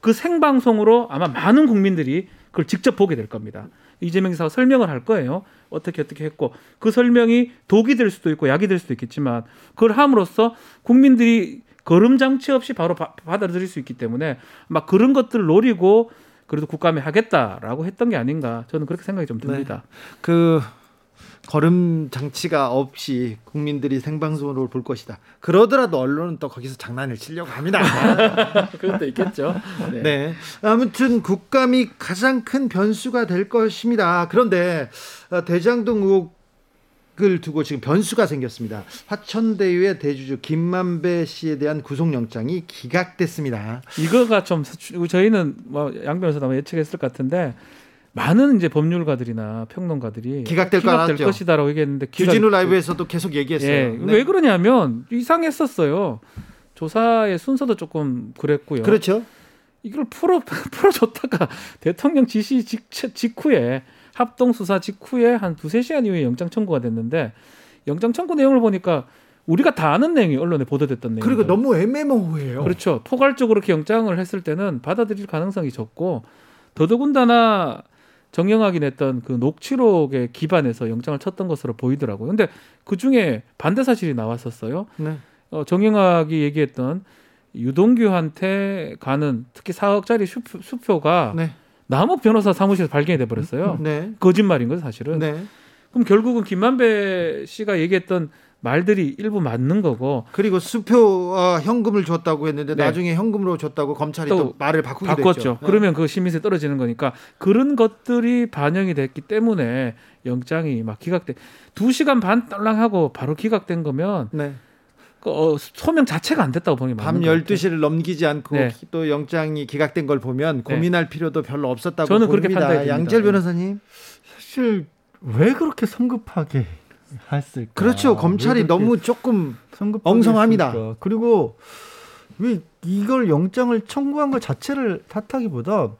Speaker 2: 그 생방송으로 아마 많은 국민들이 그걸 직접 보게 될 겁니다. 이재명 기사가 설명을 할 거예요. 어떻게 어떻게 했고 그 설명이 독이 될 수도 있고 약이 될 수도 있겠지만 그걸 함으로써 국민들이 걸음 장치 없이 바로 바, 받아들일 수 있기 때문에 막 그런 것들을 노리고 그래도 국감에 하겠다라고 했던 게 아닌가 저는 그렇게 생각이 좀 듭니다. 네.
Speaker 1: 그 걸음 장치가 없이 국민들이 생방송으로 볼 것이다. 그러더라도 언론은 또 거기서 장난을 치려고 합니다.
Speaker 2: 그것도 있겠죠.
Speaker 1: 네. 네. 아무튼 국감이 가장 큰 변수가 될 것입니다. 그런데 어, 대장동 의혹 을 두고 지금 변수가 생겼습니다. 화천대유의 대주주 김만배 씨에 대한 구속영장이 기각됐습니다.
Speaker 2: 이거가 좀 저희는 뭐양 변호사도 예측했을 것 같은데 많은 이제 법률가들이나 평론가들이
Speaker 1: 기각될,
Speaker 2: 기각될 것이다라고 얘기했는데
Speaker 1: 주진우 라이브에서도 계속 얘기했어요. 예,
Speaker 2: 네. 왜 그러냐면 이상했었어요. 조사의 순서도 조금 그랬고요.
Speaker 1: 그렇죠.
Speaker 2: 이걸 풀어 풀어줬다가 대통령 지시 직, 직후에 합동 수사 직후에 한 두세 시간 이후에 영장 청구가 됐는데 영장 청구 내용을 보니까 우리가 다 아는 내용이 언론에 보도됐던 내용.
Speaker 1: 그리고 너무 애매모호해요.
Speaker 2: 그렇죠. 포괄적으로 이렇게 영장을 했을 때는 받아들일 가능성이 적고 더더군다나 정영학이 냈던 그 녹취록에 기반해서 영장을 쳤던 것으로 보이더라고요. 근데 그 중에 반대 사실이 나왔었어요. 네. 어, 정영학이 얘기했던 유동규한테 가는 특히 4억짜리 수표, 가 네. 남욱 변호사 사무실에서 발견이 돼 버렸어요. 네. 거짓말인 거죠, 사실은. 네. 그럼 결국은 김만배 씨가 얘기했던 말들이 일부 맞는 거고
Speaker 1: 그리고 수표 어, 현금을 줬다고 했는데 네. 나중에 현금으로 줬다고 검찰이 또, 또 말을 바꾸게
Speaker 2: 바꿨죠.
Speaker 1: 됐죠.
Speaker 2: 네. 그러면 그 시민세 떨어지는 거니까 그런 것들이 반영이 됐기 때문에 영장이 막 기각돼 두 시간 반 딸랑하고 바로 기각된 거면 네. 그, 어, 소명 자체가 안 됐다고 보니
Speaker 1: 밤 12시를 넘기지 않고 네. 또 영장이 기각된 걸 보면 네. 고민할 필요도 별로 없었다고
Speaker 2: 저는
Speaker 1: 봅니다.
Speaker 2: 그렇게 판단해
Speaker 1: 양재 변호사님
Speaker 3: 사실 왜 그렇게 성급하게 했을까?
Speaker 1: 그렇죠. 검찰이 너무 조금 엉성합니다. 했을까?
Speaker 3: 그리고 왜 이걸 영장을 청구한 것 자체를 탓하기보다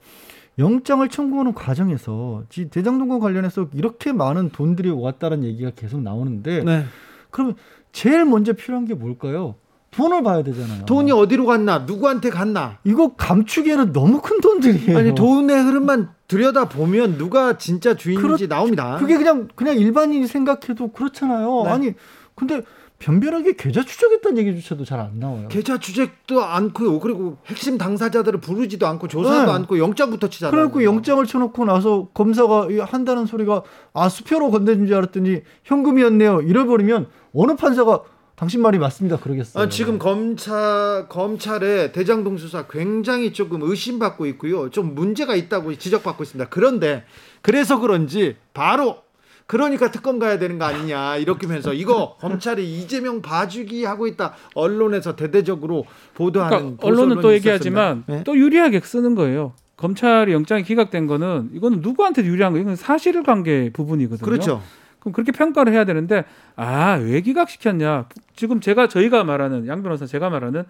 Speaker 3: 영장을 청구하는 과정에서 대장동과 관련해서 이렇게 많은 돈들이 왔다는 얘기가 계속 나오는데 네. 그러면 제일 먼저 필요한 게 뭘까요? 돈을 봐야 되잖아요.
Speaker 1: 돈이 어디로 갔나, 누구한테 갔나.
Speaker 3: 이거 감추기에는 너무 큰 돈들이에요.
Speaker 1: 아니 돈의 흐름만 들여다 보면 누가 진짜 주인인지 그렇, 나옵니다.
Speaker 3: 그게 그냥 그냥 일반인이 생각해도 그렇잖아요. 네. 아니 근데 변변하게 계좌 추적했다는 얘기조차도 잘 안 나와요.
Speaker 1: 계좌 추적도 않고요. 그리고 핵심 당사자들을 부르지도 않고 조사도 네. 않고 영장부터 치잖아요.
Speaker 3: 그래갖고 영장을 쳐놓고 나서 검사가 한다는 소리가 아 수표로 건네준 줄 알았더니 현금이었네요. 이래버리면 어느 판사가 당신 말이 맞습니다. 그러겠어요.
Speaker 1: 아, 지금 검찰 검찰의 대장동 수사 굉장히 조금 의심받고 있고요. 좀 문제가 있다고 지적받고 있습니다. 그런데 그래서 그런지 바로 그러니까 특검 가야 되는 거 아니냐 이렇게 하면서 이거 검찰이 이재명 봐주기 하고 있다 언론에서 대대적으로 보도하는
Speaker 2: 그러니까 언론은 또 얘기하지만
Speaker 1: 네?
Speaker 2: 또 유리하게 쓰는 거예요. 검찰이 영장이 기각된 거는 이거는 누구한테 유리한 거예요? 이건 사실 관계 부분이거든요.
Speaker 1: 그렇죠.
Speaker 2: 그럼 그렇게 평가를 해야 되는데 아 왜 기각시켰냐? 지금 제가 저희가 말하는 양 변호사 제가 말하는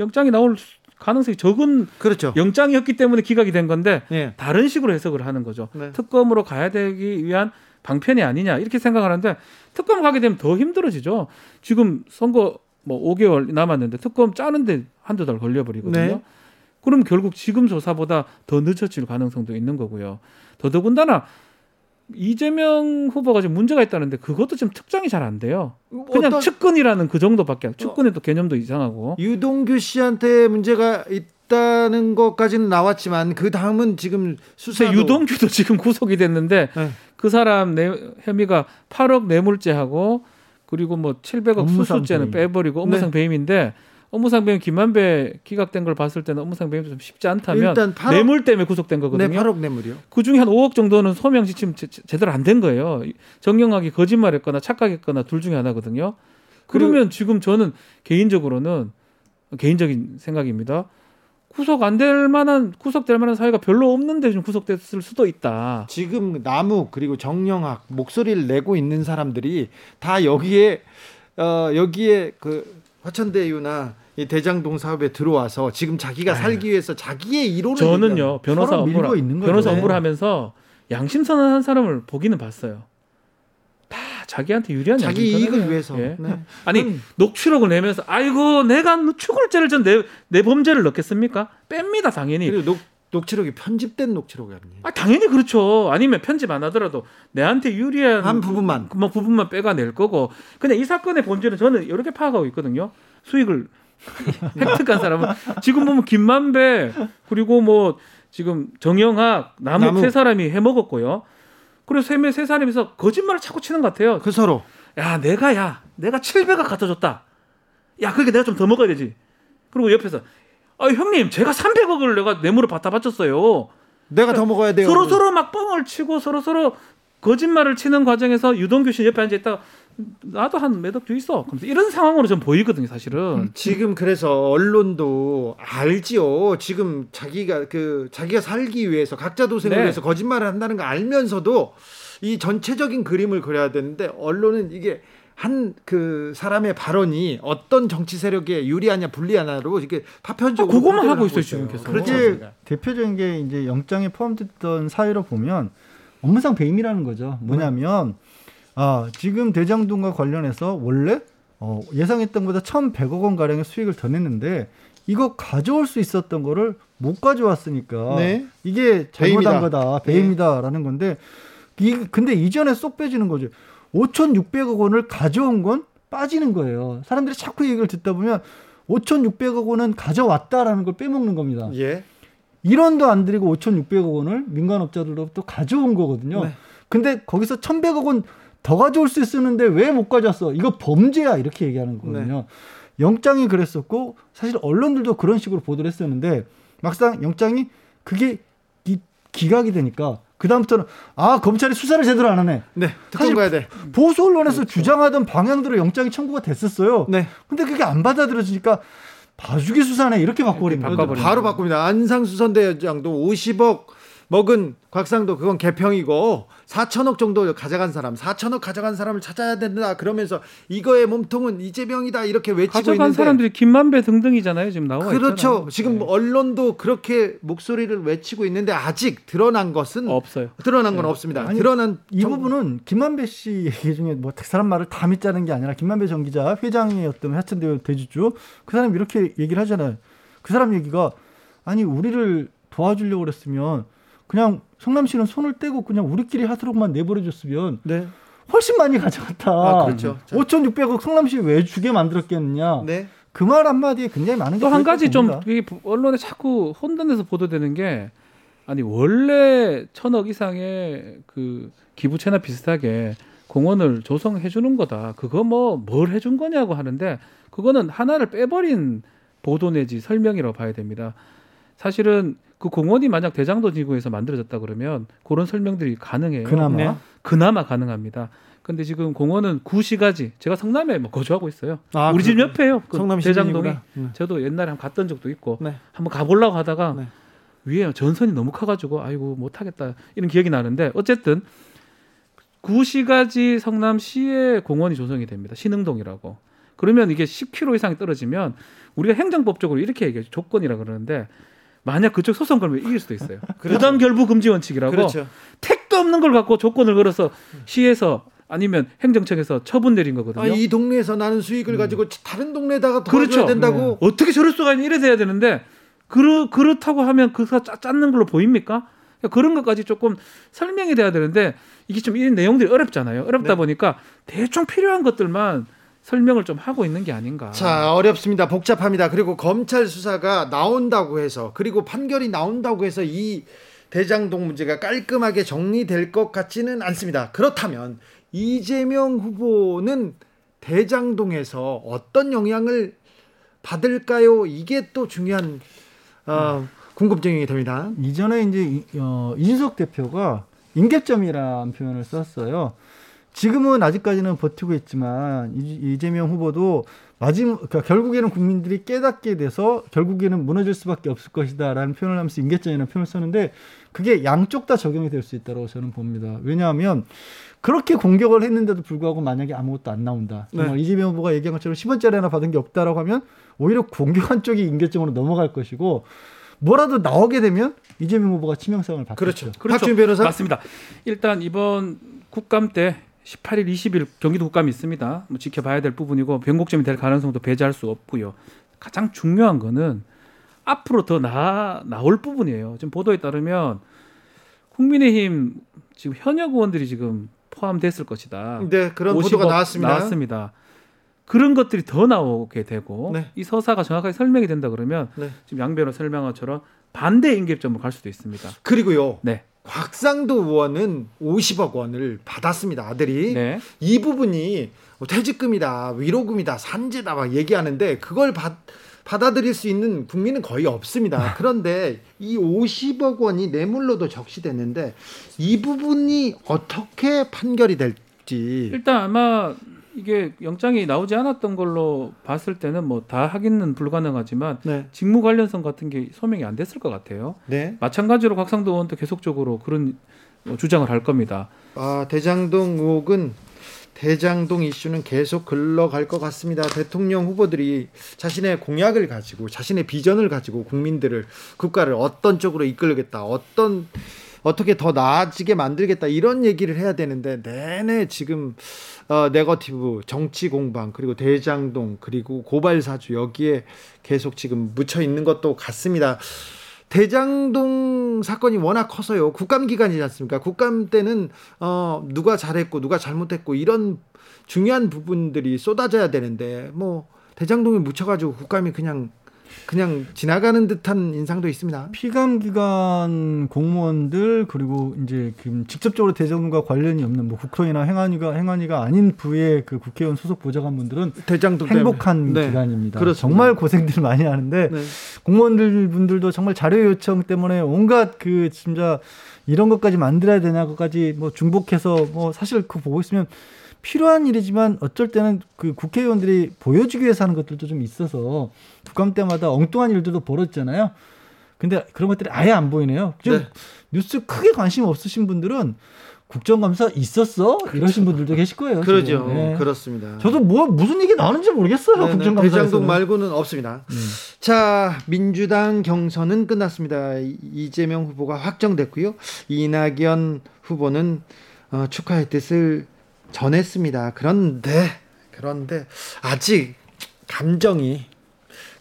Speaker 2: 영장이 나올 가능성이 적은
Speaker 1: 그렇죠.
Speaker 2: 영장이었기 때문에 기각이 된 건데
Speaker 1: 예.
Speaker 2: 다른 식으로 해석을 하는 거죠.
Speaker 1: 네.
Speaker 2: 특검으로 가야 되기 위한 방편이 아니냐 이렇게 생각하는데 특검 가게 되면 더 힘들어지죠. 지금 선거 뭐 5개월 남았는데 특검 짜는데 한두 달 걸려버리거든요.
Speaker 1: 네.
Speaker 2: 그럼 결국 지금 조사보다 더 늦어질 가능성도 있는 거고요. 더더군다나 이재명 후보가 지금 문제가 있다는데 그것도 지금 특정이 잘 안 돼요. 그냥
Speaker 1: 어떤-
Speaker 2: 측근이라는 그 정도밖에 안- 측근의 또 개념도 이상하고.
Speaker 1: 유동규 씨한테 문제가 있다는 것까지는 나왔지만 그 다음은 지금 수사
Speaker 2: 유동규도 지금 구속이 됐는데
Speaker 1: 네.
Speaker 2: 그 사람 내, 혐의가 8억 뇌물죄하고 그리고 뭐 700억
Speaker 3: 업무상
Speaker 2: 수수죄는. 빼버리고 업무상
Speaker 1: 네.
Speaker 2: 배임인데 업무상 배임 김만배 기각된 걸 봤을 때는 업무상 배임이 좀 쉽지 않다면
Speaker 1: 일단 8억
Speaker 2: 뇌물 때문에 구속된 거거든요.
Speaker 1: 네, 8억 뇌물이요.
Speaker 2: 그 중에 한 5억 정도는 소명 지침 제, 제대로 안 된 거예요. 정경학이 거짓말했거나 착각했거나 둘 중에 하나거든요. 그러면 지금 저는 개인적으로는 개인적인 생각입니다. 구속 안 될 만한 구속될 만한 사회가 별로 없는데 좀 구속됐을 수도 있다.
Speaker 1: 지금 남욱 그리고 정영학 목소리를 내고 있는 사람들이 다 여기에 어 여기에 그 화천대유나 이 대장동 사업에 들어와서 지금 자기가 살기 위해서 자기의 이론을
Speaker 2: 저는요 변호사 업무를
Speaker 3: 있는 거죠.
Speaker 2: 변호사
Speaker 1: 네.
Speaker 2: 업무를 하면서 양심 선언한 사람을 보기는 봤어요. 다 자기한테 유리한
Speaker 1: 자기
Speaker 2: 양심
Speaker 1: 이익을. 위해서
Speaker 2: 예.
Speaker 1: 네.
Speaker 2: 아니 녹취록을 내면서 아이고 내가 추굴죄를 전내 내 범죄를 넣겠습니까? 뺍니다 당연히.
Speaker 1: 그리고 녹, 녹취록이 편집된 녹취록이 아니에요.
Speaker 2: 아 당연히 그렇죠. 아니면 편집 안 하더라도 내한테 유리한
Speaker 1: 한 부분만.
Speaker 2: 뭐 부분만 빼가낼 거고. 근데 이 사건의 본질은 저는 이렇게 파악하고 있거든요. 수익을 획득한 사람은 지금 보면 김만배 그리고 뭐 지금 정영학 남욱
Speaker 1: 남욱.
Speaker 2: 세 사람이 해먹었고요. 그리고 세매 세 사람이서 거짓말을 자꾸 치는 것 같아요.
Speaker 1: 그 서로
Speaker 2: 야 내가 야 내가 700억 갖다 줬다. 야 그게 내가 좀 더 먹어야 되지. 그리고 옆에서 아 형님 제가 300억을 내가 뇌물을 받다 바쳤어요.
Speaker 1: 내가 더 먹어야 돼요.
Speaker 2: 서로 서로 막 뻥을 치고 서로 서로 거짓말을 치는 과정에서 유동규 씨 옆에 앉아 있다가 나도 한 몇억 주 있어. 이런 상황으로 좀 보이거든요, 사실은.
Speaker 1: 지금 그래서 언론도 알지요. 지금 자기가 그 자기가 살기 위해서 각자 도생을
Speaker 2: 네.
Speaker 1: 위해서 거짓말을 한다는 거 알면서도 이 전체적인 그림을 그려야 되는데 언론은 이게 한 그 사람의 발언이 어떤 정치 세력에 유리하냐 불리하냐로 이렇게 파편적으로
Speaker 2: 아, 그것만
Speaker 1: 선택을
Speaker 2: 하고 있어요, 지금 계속.
Speaker 1: 그렇지?
Speaker 3: 대표적인 게 이제 영장에 포함됐던 사유로 보면 업무상 배임이라는 거죠. 뭐냐면 아 지금 대장동과 관련해서 원래 어, 예상했던 것보다 1,100억 원 가량의 수익을 더 냈는데 이거 가져올 수 있었던 거를 못 가져왔으니까
Speaker 1: 네.
Speaker 3: 이게
Speaker 1: 배임이다.
Speaker 3: 잘못한 거다 배임이다라는 건데 이 근데 이전에 쏙 빼지는 거죠. 5,600억 원을 가져온 건 빠지는 거예요. 사람들이 자꾸 이 얘기를 듣다 보면 5,600억 원은 가져왔다라는 걸 빼먹는 겁니다.
Speaker 1: 예.
Speaker 3: 1원도 안 들이고 5,600억 원을 민간업자들로부터 가져온 거거든요.
Speaker 1: 네.
Speaker 3: 근데 거기서 1,100억 원 더 가져올 수 있었는데 왜 못 가져왔어? 이거 범죄야 이렇게 얘기하는 거거든요. 영장이 그랬었고 사실 언론들도 그런 식으로 보도를 했었는데 막상 영장이 그게 기, 기각이 되니까 그 다음부터는 아 검찰이 수사를 제대로 안 하네.
Speaker 1: 네. 특검
Speaker 3: 사실
Speaker 1: 가야 돼.
Speaker 3: 보수 언론에서 주장하던 방향대로 영장이 청구가 됐었어요.
Speaker 1: 네.
Speaker 3: 근데 그게 안 받아들여지니까 봐주기 수사네 이렇게 바꿔버린 거예요.
Speaker 2: 바꿔버린
Speaker 1: 바로 바꿉니다. 안상수 선대장도 50억 먹은 곽상도 그건 개평이고 4천억 정도 가져간 사람, 4천억 가져간 사람을 찾아야 된다. 그러면서 이거의 몸통은 이재명이다 이렇게 외치고
Speaker 2: 가져간
Speaker 1: 있는데
Speaker 2: 사람들이 김만배 등등이잖아요, 지금 나와
Speaker 1: 그렇죠.
Speaker 2: 있잖아요.
Speaker 1: 지금
Speaker 2: 네.
Speaker 1: 언론도 그렇게 목소리를 외치고 있는데 아직 드러난 것은
Speaker 2: 없어요.
Speaker 1: 드러난 건 없습니다.
Speaker 3: 아니,
Speaker 1: 드러난
Speaker 3: 이
Speaker 1: 정-
Speaker 3: 부분은 김만배 씨 얘기 중에 뭐 사람 말을 다 믿자는 게 아니라 김만배 전 기자 회장이었던 하천대 대주주 그 사람이 이렇게 얘기를 하잖아요. 그 사람 얘기가 아니 우리를 도와주려고 그랬으면 그냥 성남시는 손을 떼고 그냥 우리끼리 하도록만 내버려줬으면
Speaker 1: 네.
Speaker 3: 훨씬 많이 가져갔다.
Speaker 1: 아, 그렇죠. 자.
Speaker 3: 5,600억 성남시 왜 주게 만들었겠느냐.
Speaker 1: 네.
Speaker 3: 그 말 한마디에 굉장히 많은 또한게
Speaker 2: 가지 좀 언론에 자꾸 혼돈해서 보도되는 게 아니 원래 천억 이상의 그 기부채나 비슷하게 공원을 조성해 주는 거다. 그거 뭐 뭘 해준 거냐고 하는데 그거는 하나를 빼버린 보도 내지 설명이라고 봐야 됩니다. 사실은 그 공원이 만약 대장도 지구에서 만들어졌다 그러면 그런 설명들이 가능해요.
Speaker 3: 그나마
Speaker 2: 네. 그나마 가능합니다. 근데 지금 공원은 구시가지 제가 성남에 뭐 거주하고 있어요.
Speaker 1: 아,
Speaker 2: 우리 집. 옆에요. 그
Speaker 1: 성남
Speaker 2: 대장동이.
Speaker 1: 시민이구나. 음.
Speaker 2: 저도 옛날에 한번 갔던 적도 있고
Speaker 1: 네.
Speaker 2: 한번 가보려고 하다가
Speaker 1: 네.
Speaker 2: 위에 전선이 너무 커가지고 아이고 못하겠다 이런 기억이 나는데 어쨌든 구시가지 성남시의 공원이 조성이 됩니다. 신흥동이라고. 그러면 이게 10km 이상이 떨어지면 우리가 행정법적으로 이렇게 얘기해요. 조건이라 그러는데 만약 그쪽 소송 걸면 이길 수도 있어요. 부담 결부 금지 원칙이라고
Speaker 1: 그렇죠.
Speaker 2: 택도 없는 걸 갖고 조건을 걸어서 시에서 아니면 행정청에서 처분 내린 거거든요.
Speaker 1: 아, 이 동네에서 나는 수익을 가지고 다른 동네에다가 더
Speaker 2: 그렇죠.
Speaker 1: 된다고.
Speaker 2: 어떻게 저럴 수가 있냐 이래서 해야 되는데 그렇 그렇다고 하면 그가 짜- 짰는 걸로 보입니까? 그러니까 그런 것까지 조금 설명이 돼야 되는데 이게 좀 이 내용들이 어렵잖아요. 어렵다
Speaker 1: 네.
Speaker 2: 보니까 대충 필요한 것들만 설명을 좀 하고 있는 게 아닌가.
Speaker 1: 자, 어렵습니다. 복잡합니다. 그리고 검찰 수사가 나온다고 해서 그리고 판결이 나온다고 해서 이 대장동 문제가 깔끔하게 정리될 것 같지는 않습니다. 그렇다면 이재명 후보는 대장동에서 어떤 영향을 받을까요? 이게 또 중요한 어, 궁금증이 됩니다.
Speaker 3: 이전에 이제 이- 어, 이준석 대표가 임계점이라는 표현을 썼어요. 지금은 아직까지는 버티고 있지만 이- 이재명 후보도 마지막 그러니까 결국에는 국민들이 깨닫게 돼서 결국에는 무너질 수밖에 없을 것이다라는 표현을 하면서 임계점이라는 표현을 썼는데 그게 양쪽 다 적용이 될 수 있다고 저는 봅니다. 왜냐하면 그렇게 공격을 했는데도 불구하고 만약에 아무것도 안 나온다. 정말
Speaker 1: 네.
Speaker 3: 이재명 후보가 얘기한 것처럼 10원짜리 하나 받은 게 없다라고 하면 오히려 공격한 쪽이 임계점으로 넘어갈 것이고 뭐라도 나오게 되면 이재명 후보가 치명상을 받겠죠.
Speaker 1: 그렇죠.
Speaker 2: 그렇죠.
Speaker 1: 박준 변호사.
Speaker 2: 맞습니다. 일단 이번 국감 때 18일, 20일 경기도 국감이 있습니다. 뭐 지켜봐야 될 부분이고 변곡점이 될 가능성도 배제할 수 없고요. 가장 중요한 거는 앞으로 더 나, 나올 부분이에요. 지금 보도에 따르면 국민의힘 지금 현역 의원들이 지금 포함됐을 것이다.
Speaker 1: 네, 그런
Speaker 2: 50억
Speaker 1: 보도가 나왔습니다.
Speaker 2: 나왔습니다. 그런 것들이 더 나오게 되고
Speaker 1: 네.
Speaker 2: 이 서사가 정확하게 설명이 된다 그러면
Speaker 1: 네.
Speaker 2: 지금 양 변호 설명한 것처럼 반대 임계점으로 갈 수도 있습니다.
Speaker 1: 그리고요.
Speaker 2: 네.
Speaker 1: 곽상도 의원은 50억 원을 받았습니다. 아들이.
Speaker 2: 네.
Speaker 1: 이 부분이 뭐 퇴직금이다, 위로금이다, 산재다 막 얘기하는데 그걸 받, 받아들일 수 있는 국민은 거의 없습니다. 그런데 이 50억 원이 뇌물로도 적시됐는데 이 부분이 어떻게 판결이 될지
Speaker 2: 일단 아마 이게 영장이 나오지 않았던 걸로 봤을 때는 뭐다 확인은 불가능하지만
Speaker 1: 네.
Speaker 2: 직무 관련성 같은 게 소명이 안 됐을 것 같아요.
Speaker 1: 네.
Speaker 2: 마찬가지로 곽상도 의원도 계속적으로 그런 뭐 주장을 할 겁니다.
Speaker 1: 아, 대장동 의혹은 대장동 이슈는 계속 흘러갈 것 같습니다. 대통령 후보들이 자신의 공약을 가지고 자신의 비전을 가지고 국민들을 국가를 어떤 쪽으로 이끌겠다, 어떤 어떻게 더 나아지게 만들겠다 이런 얘기를 해야 되는데 내내 지금 어, 네거티브 정치 공방 그리고 대장동 그리고 고발 사주 여기에 계속 지금 묻혀 있는 것도 같습니다. 대장동 사건이 워낙 커서요. 국감 기간이지 않습니까? 국감 때는 어 누가 잘했고 누가 잘못했고 이런 중요한 부분들이 쏟아져야 되는데 뭐 대장동에 묻혀가지고 국감이 그냥 그냥 지나가는 듯한 인상도 있습니다.
Speaker 3: 피감 기관 공무원들 그리고 이제 그 직접적으로 대정과 관련이 없는 뭐 국회의나 행안위가 행안위가 아닌 부의 그 국회의원 소속 보좌관분들은
Speaker 1: 대장동
Speaker 3: 행복한.
Speaker 1: 네.
Speaker 3: 기간입니다.
Speaker 1: 그렇습니다.
Speaker 3: 정말 고생들 많이 하는데
Speaker 1: 네.
Speaker 3: 공무원들 분들도 정말 자료 요청 때문에 온갖 그 진짜 이런 것까지 만들어야 되나 것까지 뭐 중복해서 뭐 사실 그거 보고 있으면 필요한 일이지만 어쩔 때는 그 국회의원들이 보여주기 위해서 하는 것들도 좀 있어서 국감 때마다 엉뚱한 일들도 벌어졌잖아요. 근데 그런 것들이 아예 안 보이네요. 지금
Speaker 1: 네.
Speaker 3: 뉴스 크게 관심 없으신 분들은 국정감사 있었어? 이러신 분들도 계실 거예요.
Speaker 1: 그러죠.
Speaker 3: 네.
Speaker 1: 그렇습니다.
Speaker 3: 저도 뭐 무슨 얘기 나오는지 모르겠어요.
Speaker 1: 네, 네.
Speaker 3: 국정감사에서.
Speaker 1: 대장동 말고는 없습니다.
Speaker 3: 음.
Speaker 1: 자, 민주당 경선은 끝났습니다. 이- 이재명 후보가 확정됐고요. 이낙연 후보는 어, 축하의 뜻을 전했습니다. 그런데 그런데 아직 감정이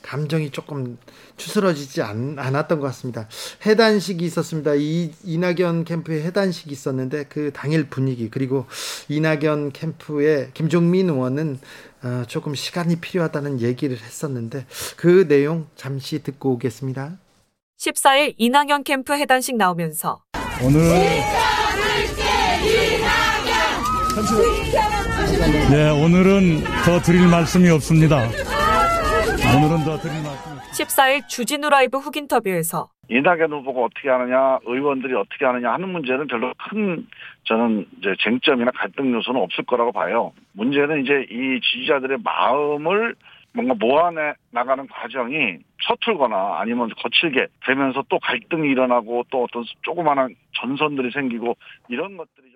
Speaker 1: 감정이 조금 추스러지지 않, 않았던 것 같습니다. 해단식이 있었습니다. 이 이낙연 캠프에 해단식이 있었는데 그 당일 분위기 그리고 이낙연 캠프의 김종민 의원은 어, 조금 시간이 필요하다는 얘기를 했었는데 그 내용 잠시 듣고 오겠습니다.
Speaker 4: 14일 이낙연 캠프 해단식 나오면서
Speaker 10: 오늘 네 오늘은 더 드릴 말씀이 없습니다. 오늘은 더 드릴 말씀이
Speaker 4: 14일 주진우 라이브 훅 인터뷰에서
Speaker 11: 이낙연 후보가 어떻게 하느냐, 의원들이 어떻게 하느냐 하는 문제는 별로 큰 저는 이제 쟁점이나 갈등 요소는 없을 거라고 봐요. 문제는 이제 이 지지자들의 마음을 뭔가 모아내 나가는 과정이 서툴거나 아니면 거칠게 되면서 또 갈등이 일어나고 또 어떤 조그마한 전선들이 생기고 이런 것들이 좀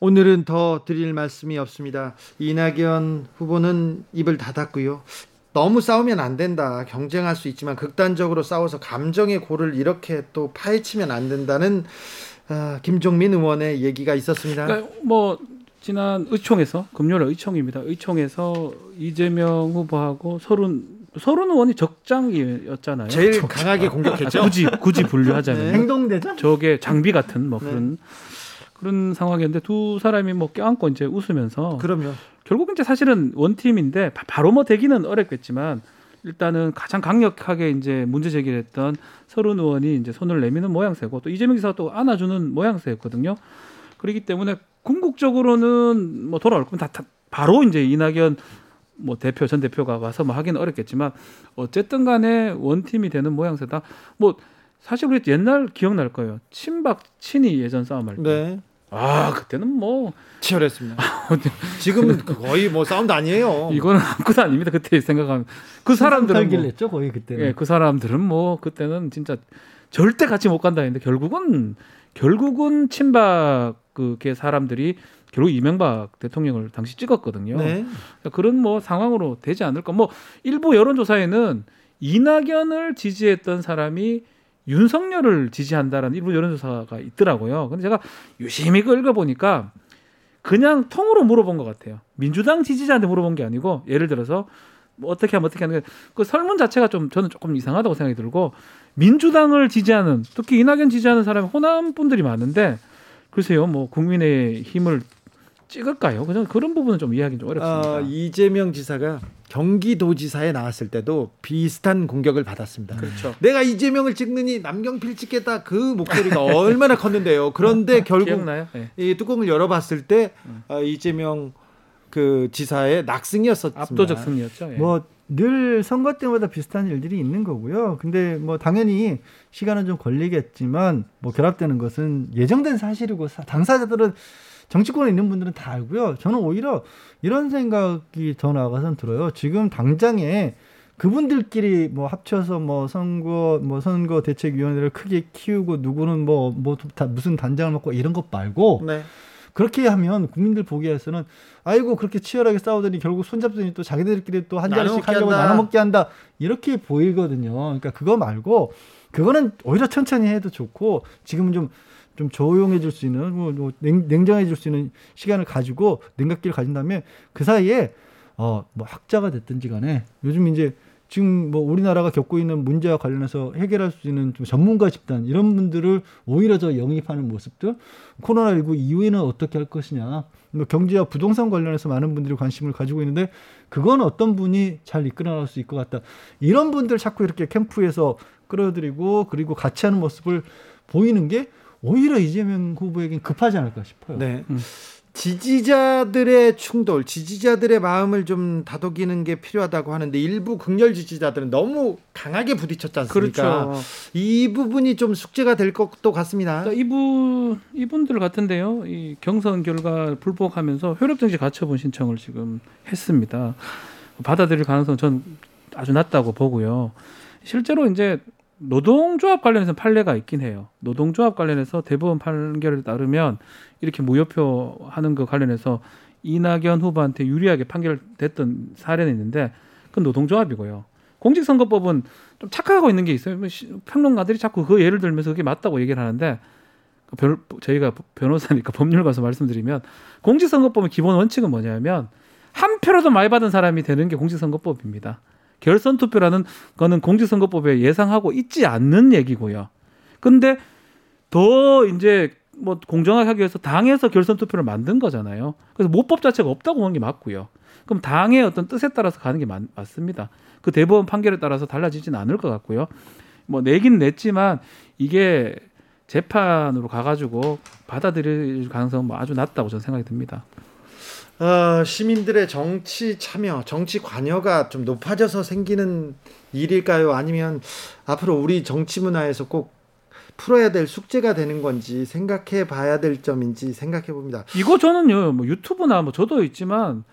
Speaker 1: 오늘은 더 드릴 말씀이 없습니다. 이낙연 후보는 입을 닫았고요. 너무 싸우면 안 된다. 경쟁할 수 있지만 극단적으로 싸워서 감정의 골을 이렇게 또 파헤치면 안 된다는 아, 김종민 의원의 얘기가 있었습니다.
Speaker 2: 그러니까 뭐 지난 의총에서 금요일 의총입니다. 의총에서 이재명 후보하고 서른 서른 의원이 적장이었잖아요.
Speaker 1: 제일 적장. 강하게 공격했죠.
Speaker 2: 아, 굳이 굳이 분류하자면
Speaker 3: 네. 행동대장.
Speaker 2: 저게 장비 같은 뭐
Speaker 1: 네.
Speaker 2: 그런 그런 상황이었는데 두 사람이 뭐 껴안고 이제 웃으면서
Speaker 1: 그러면
Speaker 2: 결국 이제 사실은 원팀인데 바로 뭐 되기는 어렵겠지만 일단은 가장 강력하게 이제 문제 제기를 했던 서른 의원이 이제 손을 내미는 모양새고 또 이재명 기사가 또 안아주는 모양새였거든요. 그렇기 때문에 궁극적으로는 뭐 돌아올 거면 다, 다 바로 이제 이낙연 뭐 대표 전 대표가 와서 뭐 하기는 어렵겠지만 어쨌든 간에 원팀이 되는 모양새다. 뭐 사실 우리 옛날 기억날 거예요. 친박 친이 예전 싸움 할 때.
Speaker 1: 네.
Speaker 2: 아 그때는 뭐
Speaker 1: 치열했습니다. 지금은 거의 뭐 싸움도 아니에요.
Speaker 2: 이거는 아무것도 아닙니다. 그때 생각하면 그 사람들은 뭐,
Speaker 3: 했죠 거의 그때는.
Speaker 2: 예, 그 사람들은 뭐 그때는 진짜 절대 같이 못 간다 했는데 결국은 결국은 친박 그게 사람들이 결국 이명박 대통령을 당시 찍었거든요.
Speaker 1: 네.
Speaker 2: 그러니까 그런 뭐 상황으로 되지 않을까. 뭐 일부 여론조사에는 이낙연을 지지했던 사람이 윤석열을 지지한다라는 일부 여론조사가 있더라고요. 근데 제가 유심히 그 읽어보니까 그냥 통으로 물어본 것 같아요. 민주당 지지자한테 물어본 게 아니고 예를 들어서 뭐 어떻게 하면 어떻게 하는 그 설문 자체가 좀 저는 조금 이상하다고 생각이 들고 민주당을 지지하는 특히 이낙연 지지하는 사람이 호남 분들이 많은데 글쎄요 뭐 국민의 힘을 찍을까요? 그냥 그런 부분은 좀 이해하기 좀 어렵습니다.
Speaker 1: 어, 이재명 지사가 경기도지사에 나왔을 때도 비슷한 공격을 받았습니다.
Speaker 2: 그렇죠.
Speaker 1: 내가 이재명을 찍느니 남경필 찍겠다 그 목소리가 얼마나 컸는데요. 그런데 결국?
Speaker 2: 네.
Speaker 1: 이 뚜껑을 열어봤을 때 어, 이재명 그 지사의 낙승이었었습니다.
Speaker 2: 압도적 승리였죠. 예.
Speaker 3: 뭐늘 선거 때마다 비슷한 일들이 있는 거고요. 근데 뭐 당연히 시간은 좀 걸리겠지만 뭐 결합되는 것은 예정된 사실이고 사- 당사자들은 정치권에 있는 분들은 다 알고요. 저는 오히려 이런 생각이 더 나아가선 들어요. 지금 당장에 그분들끼리 뭐 합쳐서 뭐 선거 뭐 선거 대책위원회를 크게 키우고 누구는 뭐 뭐 다 무슨 단장을 맡고 이런 것 말고
Speaker 1: 네.
Speaker 3: 그렇게 하면 국민들 보기에서는 아이고 그렇게 치열하게 싸우더니 결국 손잡더니 또 자기들끼리 또한
Speaker 1: 먹게
Speaker 3: 하려고
Speaker 1: 한다.
Speaker 3: 나눠 먹게 한다 이렇게 보이거든요. 그러니까 그거 말고 그거는 오히려 천천히 해도 좋고 지금은 좀 좀 조용해질 수 있는 뭐, 뭐 냉, 냉정해질 수 있는 시간을 가지고 냉각기를 가진 다음에 그 사이에 어 뭐 학자가 됐든지 간에 요즘 이제 지금 뭐 우리나라가 겪고 있는 문제와 관련해서 해결할 수 있는 좀 전문가 집단 이런 분들을 오히려 더 영입하는 모습들 코로나19 이후에는 어떻게 할 것이냐 뭐 경제와 부동산 관련해서 많은 분들이 관심을 가지고 있는데 그건 어떤 분이 잘 이끌어 나갈 수 있을 것 같다. 이런 분들 자꾸 이렇게 캠프에서 끌어들이고 그리고 같이 하는 모습을 보이는 게 오히려 이재명 후보에겐 급하지 않을까 싶어요.
Speaker 1: 네. 지지자들의 충돌, 지지자들의 마음을 좀 다독이는 게 필요하다고 하는데 일부 극렬 지지자들은 너무 강하게 부딪혔지 않습니까?
Speaker 2: 그렇죠.
Speaker 1: 이 부분이 좀 숙제가 될 것도 같습니다.
Speaker 2: 이분 이분들 같은데요. 이 경선 결과 불복하면서 효력정지 가처분 신청을 지금 했습니다. 받아들일 가능성 전 아주 낮다고 보고요. 실제로 이제 노동조합 관련해서 판례가 있긴 해요. 노동조합 관련해서 대법원 판결에 따르면 이렇게 무효표 하는 거 관련해서 이낙연 후보한테 유리하게 판결됐던 사례는 있는데 그건 노동조합이고요. 공직선거법은 좀 착각하고 있는 게 있어요. 뭐 시- 평론가들이 자꾸 그 예를 들면서 그게 맞다고 얘기를 하는데 그 변, 저희가 변호사니까 법률 가서 말씀드리면 공직선거법의 기본 원칙은 뭐냐면 한 표라도 많이 받은 사람이 되는 게 공직선거법입니다. 결선 투표라는 거는 공직선거법에 예상하고 있지 않는 얘기고요. 근데 더 이제 뭐 공정하게 하기 위해서 당에서 결선 투표를 만든 거잖아요. 그래서 모법 자체가 없다고 보는 게 맞고요. 그럼 당의 어떤 뜻에 따라서 가는 게 맞, 맞습니다. 그 대법원 판결에 따라서 달라지지는 않을 것 같고요. 뭐 내긴 냈지만 이게 재판으로 가가지고 받아들일 가능성은 뭐 아주 낮다고 저는 생각이 듭니다.
Speaker 1: 어, 시민들의 정치 참여, 정치 관여가 좀 높아져서 생기는 일일까요? 아니면 앞으로 우리 정치 문화에서 꼭 풀어야 될 숙제가 되는 건지 생각해 봐야 될 점인지 생각해 봅니다.
Speaker 2: 이거 저는요, 뭐 유튜브나 뭐 저도 있지만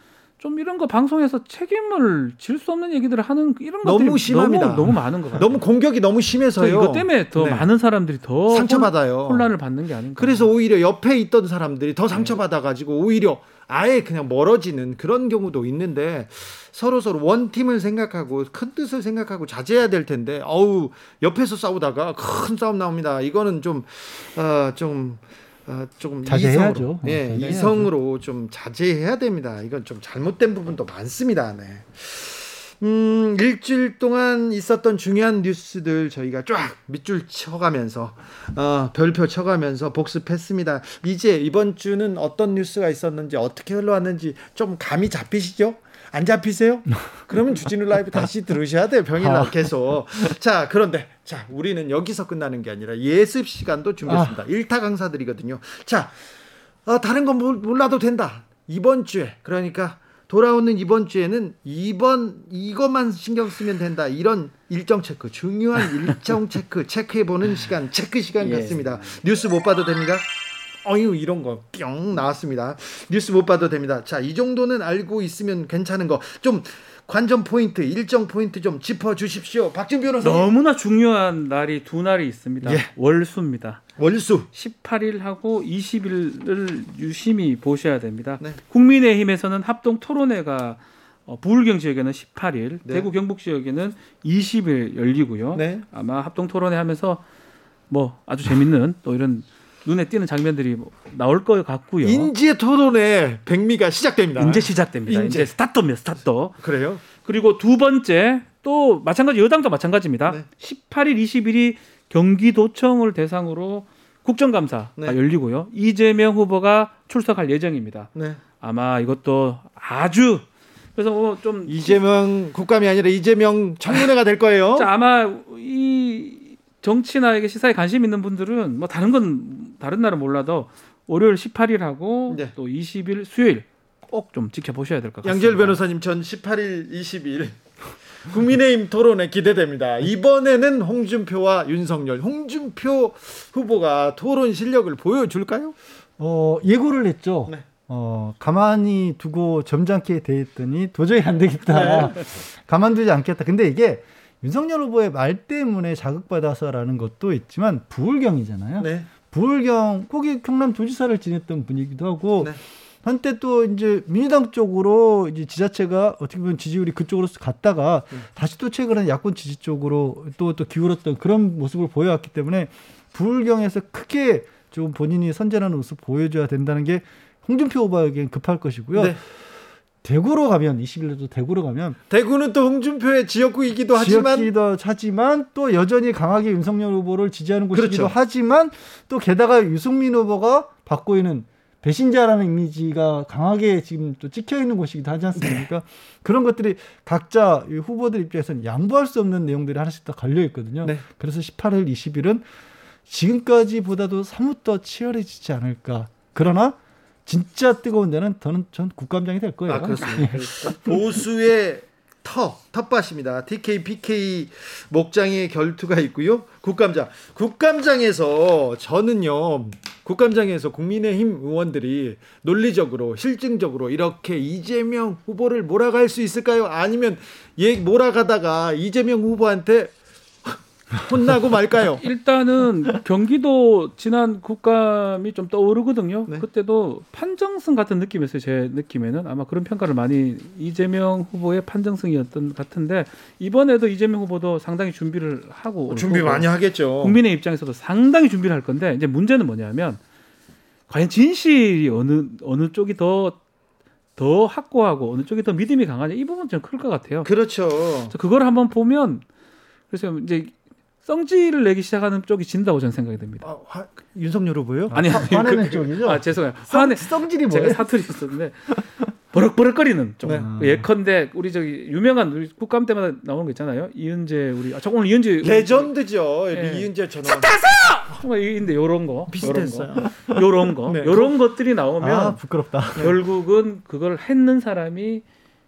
Speaker 2: 좀 이런 거 방송에서 책임을 질 수 없는 얘기들을 하는 이런 것들이
Speaker 1: 너무 심합니다.
Speaker 2: 너무, 너무 많은 것 같아요.
Speaker 1: 너무 공격이 너무 심해서요.
Speaker 2: 이것 때문에 더
Speaker 1: 네.
Speaker 2: 많은 사람들이 더
Speaker 1: 상처받아요.
Speaker 2: 혼란을 받는 게 아닌가.
Speaker 1: 그래서 오히려 옆에 있던 사람들이 더 상처받아 가지고 오히려 아예 그냥 멀어지는 그런 경우도 있는데 서로 서로 원팀을 생각하고 큰 뜻을 생각하고 자제해야 될 텐데 어우 옆에서 싸우다가 큰 싸움 나옵니다. 이거는 좀어좀 어, 조금
Speaker 3: 자제해야죠.
Speaker 1: 이성으로,
Speaker 3: 어,
Speaker 1: 예,
Speaker 3: 자제해야죠.
Speaker 1: 이성으로 좀 자제해야 됩니다. 이건 좀 잘못된 부분도 많습니다. 네. 음, 일주일 동안 있었던 중요한 뉴스들 저희가 쫙 밑줄 쳐가면서, 어, 별표 쳐가면서 복습했습니다. 이제 이번 주는 어떤 뉴스가 있었는지, 어떻게 흘러왔는지 좀 감이 잡히시죠? 안 잡히세요? 그러면 주진우 라이브 다시 들으셔야 돼요. 병일날 계속. 자, 그런데, 자, 우리는 여기서 끝나는 게 아니라 예습 시간도 준비했습니다. 일타 강사들이거든요. 자, 어, 다른 건 몰- 몰라도 된다. 이번 주에, 그러니까 돌아오는 이번 주에는 이번 이것만 신경 쓰면 된다. 이런 일정 체크, 중요한 일정 체크 체크해 보는 시간, 체크 시간
Speaker 12: 예.
Speaker 1: 같습니다. 뉴스 못 봐도 됩니다. 어유 이런 거 뿅 나왔습니다. 뉴스 못 봐도 됩니다. 자, 이 정도는 알고 있으면 괜찮은 거. 좀 관전 포인트, 일정 포인트 좀 짚어 주십시오. 박지훈 변호사님.
Speaker 2: 너무나 중요한 날이 두 날이 있습니다.
Speaker 1: 예.
Speaker 2: 월수입니다.
Speaker 1: 월수
Speaker 2: 18일하고 20일을 유심히 보셔야 됩니다.
Speaker 1: 네.
Speaker 2: 국민의힘에서는 합동 토론회가 어, 부울경 지역에는 18일,
Speaker 1: 네.
Speaker 2: 대구 경북 지역에는 20일 열리고요.
Speaker 1: 네.
Speaker 2: 아마 합동 토론회 하면서 뭐 아주 재밌는 또 이런 눈에 띄는 장면들이 뭐 나올 것 같고요.
Speaker 1: 이제 토론회 백미가 시작됩니다.
Speaker 2: 이제 시작됩니다.
Speaker 1: 인재.
Speaker 2: 이제 스타트입니다. 스타트.
Speaker 1: 그래요?
Speaker 2: 그리고 두 번째 또 마찬가지 여당도 마찬가지입니다.
Speaker 1: 네.
Speaker 2: 18일, 20일이 경기도청을 대상으로 국정감사가
Speaker 1: 네.
Speaker 2: 열리고요. 이재명 후보가 출석할 예정입니다.
Speaker 1: 네.
Speaker 2: 아마 이것도 아주 그래서 뭐 좀
Speaker 1: 이재명 국감이 아니라 이재명 청문회가 될 거예요.
Speaker 2: 자, 아마 이 정치나 이게 시사에 관심 있는 분들은 뭐 다른 건 다른 날은 몰라도 월요일 18일하고
Speaker 1: 네.
Speaker 2: 또 20일 수요일 꼭 좀 지켜보셔야 될 것 같습니다.
Speaker 1: 양재열 변호사님 전 18일, 20일 국민의힘 토론회 기대됩니다. 이번에는 홍준표와 윤석열, 홍준표 후보가 토론 실력을 보여줄까요?
Speaker 3: 어, 예고를 했죠.
Speaker 1: 네.
Speaker 3: 어, 가만히 두고 점잖게 대했더니 도저히 안 되겠다.
Speaker 1: 네.
Speaker 3: 가만두지 않겠다. 근데 이게 윤석열 후보의 말 때문에 자극받아서라는 것도 있지만 부울경이잖아요.
Speaker 1: 네.
Speaker 3: 부울경 거기 경남 도지사를 지냈던 분이기도 하고
Speaker 1: 네.
Speaker 3: 한때 또 이제 민주당 쪽으로 이제 지자체가 어떻게 보면 지지율이 그쪽으로 갔다가
Speaker 1: 네.
Speaker 3: 다시 또 최근에 야권 지지 쪽으로 또또 기울었던 그런 모습을 보여왔기 때문에 부울경에서 크게 좀 본인이 선전하는 모습 보여줘야 된다는 게 홍준표 후보에겐 급할 것이고요.
Speaker 1: 네.
Speaker 3: 대구로 가면 20일에도 대구로 가면
Speaker 1: 대구는 또 홍준표의 지역구이기도 하지만
Speaker 3: 지역기도 하지만 또 여전히 강하게 윤석열 후보를 지지하는 곳이기도
Speaker 1: 그렇죠.
Speaker 3: 하지만 또 게다가 유승민 후보가 받고 있는 배신자라는 이미지가 강하게 지금 또 찍혀 있는 곳이기도 하지 않습니까?
Speaker 1: 네.
Speaker 3: 그런 것들이 각자 이 후보들 입장에서는 양보할 수 없는 내용들이 하나씩 다 걸려 있거든요.
Speaker 1: 네.
Speaker 3: 그래서 18일, 20일은 지금까지보다도 사뭇 더 치열해지지 않을까. 그러나 진짜 뜨거운 데는 저는 전 국감장이 될 거예요.
Speaker 1: 아, 그렇습니다. 보수의 터, 텃밭입니다. TK, PK 목장의 결투가 있고요. 국감장. 국감장에서 저는요, 국감장에서 국민의힘 의원들이 논리적으로, 실증적으로 이렇게 이재명 후보를 몰아갈 수 있을까요? 아니면 얘 몰아가다가 이재명 후보한테 혼나고 말까요?
Speaker 2: 일단은 경기도 지난 국감이 좀 떠오르거든요.
Speaker 1: 네.
Speaker 2: 그때도 판정승 같은 느낌이었어요. 제 느낌에는 아마 그런 평가를 많이 이재명 후보의 판정승이었던 것 같은데 이번에도 이재명 후보도 상당히 준비를 하고 올
Speaker 1: 준비 많이 하겠죠.
Speaker 2: 국민의 입장에서도 상당히 준비를 할 건데 이제 문제는 뭐냐면 과연 진실이 어느 어느 쪽이 더더 확고하고 어느 쪽이 더 믿음이 강하냐 이 부분 좀 클 것 같아요.
Speaker 1: 그렇죠.
Speaker 2: 그걸 한번 보면 그래서 이제 성질을 내기 시작하는 쪽이 진다고 저는 생각이 듭니다.
Speaker 1: 아, 화- 윤석열 후보요?
Speaker 2: 아니, 아니
Speaker 3: 화- 화내는
Speaker 2: 그-
Speaker 3: 쪽이죠?
Speaker 2: 아 죄송해요.
Speaker 3: 성-
Speaker 2: 화내
Speaker 3: 성질이
Speaker 2: 제가
Speaker 3: 뭐예요?
Speaker 2: 사투리 있었는데 버럭버럭거리는 좀
Speaker 1: 네.
Speaker 2: 예컨대 우리 저기 유명한 우리 국감 때마다 나오는 거 있잖아요. 이은재 우리 아, 저 오늘 이은재
Speaker 1: 레전드죠.
Speaker 2: 예.
Speaker 1: 이은재 전원.
Speaker 2: 정말 이인데 요런 거
Speaker 1: 비슷했어요.
Speaker 2: 요런 거
Speaker 1: 네.
Speaker 2: 요런 것들이 나오면
Speaker 3: 아 부끄럽다.
Speaker 2: 결국은 그걸 했는 사람이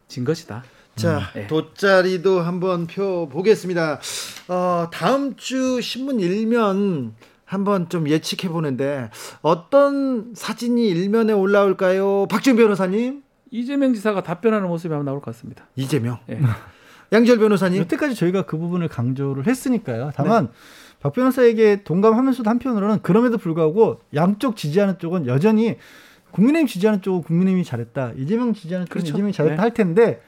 Speaker 2: 진 것이다.
Speaker 1: 자,
Speaker 2: 네.
Speaker 1: 돗자리도 한번 펴 보겠습니다. 어, 다음 주 신문 일면 한번 좀 예측해 보는데 어떤 사진이 일면에 올라올까요? 박준 변호사님?
Speaker 2: 이재명 지사가 답변하는 모습이 한번 나올 것 같습니다.
Speaker 1: 이재명.
Speaker 2: 예.
Speaker 1: 양지열 변호사님?
Speaker 3: 여태까지 저희가 그 부분을 강조를 했으니까요. 다만 박 변호사에게 동감하면서도 한편으로는 그럼에도 불구하고 양쪽 지지하는 쪽은 여전히 국민의힘 지지하는 쪽은 국민의힘이 잘했다. 이재명 지지하는 쪽은
Speaker 2: 그렇죠.
Speaker 3: 이재명이 잘했다
Speaker 2: 네.
Speaker 3: 할 텐데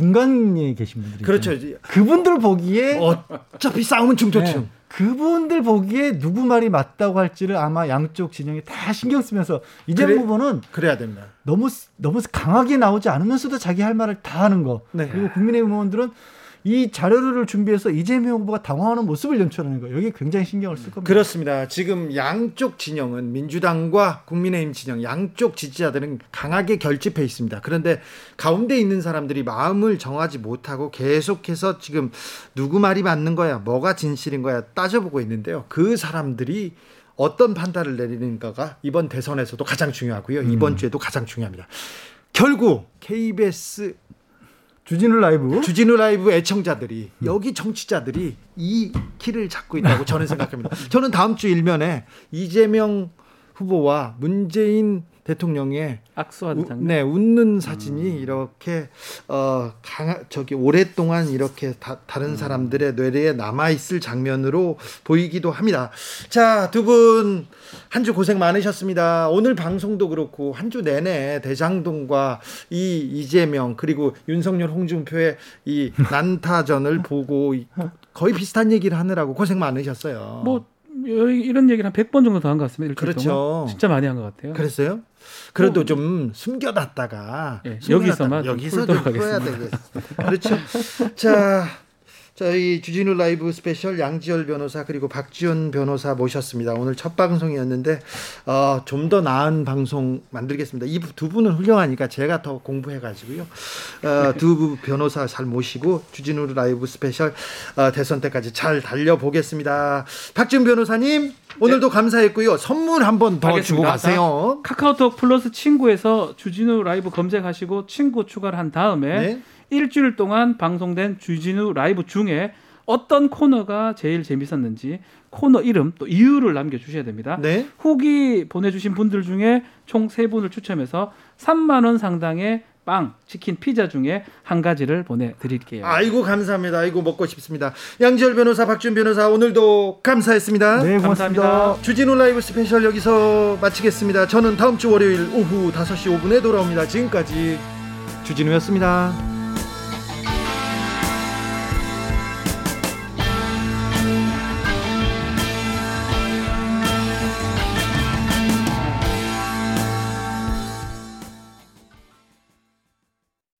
Speaker 3: 중간에 계신 분들이
Speaker 1: 그렇죠.
Speaker 3: 있잖아요. 그분들 보기에
Speaker 1: 어차피 싸움은 중도층.
Speaker 3: 네. 그분들 보기에 누구 말이 맞다고 할지를 아마 양쪽 진영이 다 신경 쓰면서 이재명
Speaker 1: 그래-
Speaker 3: 후보는
Speaker 1: 그래야 됩니다.
Speaker 3: 너무 너무 강하게 나오지 않으면서도 자기 할 말을 다 하는 거.
Speaker 1: 네.
Speaker 3: 그리고 국민의힘 의원들은 이 자료를 준비해서 이재명 후보가 당황하는 모습을 연출하는 거예요. 여기 굉장히 신경을 쓸 겁니다.
Speaker 1: 그렇습니다. 지금 양쪽 진영은 민주당과 국민의힘 진영 양쪽 지지자들은 강하게 결집해 있습니다. 그런데 가운데 있는 사람들이 마음을 정하지 못하고 계속해서 지금 누구 말이 맞는 거야, 뭐가 진실인 거야 따져보고 있는데요. 그 사람들이 어떤 판단을 내리는가가 이번 대선에서도 가장 중요하고요. 이번 주에도 가장 중요합니다. 결국 KBS
Speaker 3: 주진우 라이브
Speaker 1: 주진우 라이브 애청자들이 여기 정치자들이 이 키를 잡고 있다고 저는 생각합니다. 저는 다음 주 일면에 이재명 후보와 문재인 대통령의
Speaker 2: 악수하는
Speaker 1: 우-
Speaker 2: 장면.
Speaker 1: 네 웃는 사진이 이렇게 어 강하, 저기 오랫동안 이렇게 다, 다른 사람들의 뇌리에 남아 있을 장면으로 보이기도 합니다. 자 두 분 한 주 고생 많으셨습니다. 오늘 방송도 그렇고 한 주 내내 대장동과 이 이재명 그리고 윤석열 홍준표의 이 난타전을 보고 이- 거의 비슷한 얘기를 하느라고 고생 많으셨어요.
Speaker 2: 뭐 이런 얘기를 한 100번 정도 더 한 것 같습니다.
Speaker 1: 그렇죠.
Speaker 2: 동안. 진짜 많이 한 것 같아요.
Speaker 1: 그랬어요? 그래도 좀 숨겨놨다가
Speaker 2: 예,
Speaker 1: 숨겨놨다가
Speaker 2: 여기서만 좀
Speaker 1: 여기서 좀 풀어야
Speaker 2: 하겠습니다.
Speaker 1: 되겠습니다. 그렇죠. 자, 저희 주진우 라이브 스페셜 양지열 변호사 그리고 박지원 변호사 모셨습니다. 오늘 첫 방송이었는데 어, 좀 더 나은 방송 만들겠습니다. 이 두 분은 훌륭하니까 제가 더 공부해 가지고요. 어, 두 변호사 잘 모시고 주진우 라이브 스페셜 어, 대선 때까지 잘 달려보겠습니다. 박지원 변호사님 오늘도 감사했고요. 선물 한 번 더 주고. 가세요.
Speaker 2: 카카오톡 플러스 친구에서 주진우 라이브 검색하시고 친구 추가를 한 다음에
Speaker 1: 네.
Speaker 2: 일주일 동안 방송된 주진우 라이브 중에 어떤 코너가 제일 재밌었는지 코너 이름 또 이유를 남겨주셔야 됩니다.
Speaker 1: 네.
Speaker 2: 후기 보내주신 분들 중에 총 세 분을 추첨해서 3만 원 상당의 빵, 치킨, 피자 중에 한 가지를 보내드릴게요.
Speaker 1: 아이고 감사합니다. 아이고 먹고 싶습니다. 양지열 변호사, 박준 변호사 오늘도 감사했습니다.
Speaker 3: 네, 고맙습니다.
Speaker 2: 감사합니다.
Speaker 1: 주진우 라이브 스페셜 여기서 마치겠습니다. 저는 다음 주 월요일 오후 5시 5분에 돌아옵니다. 지금까지 주진우였습니다.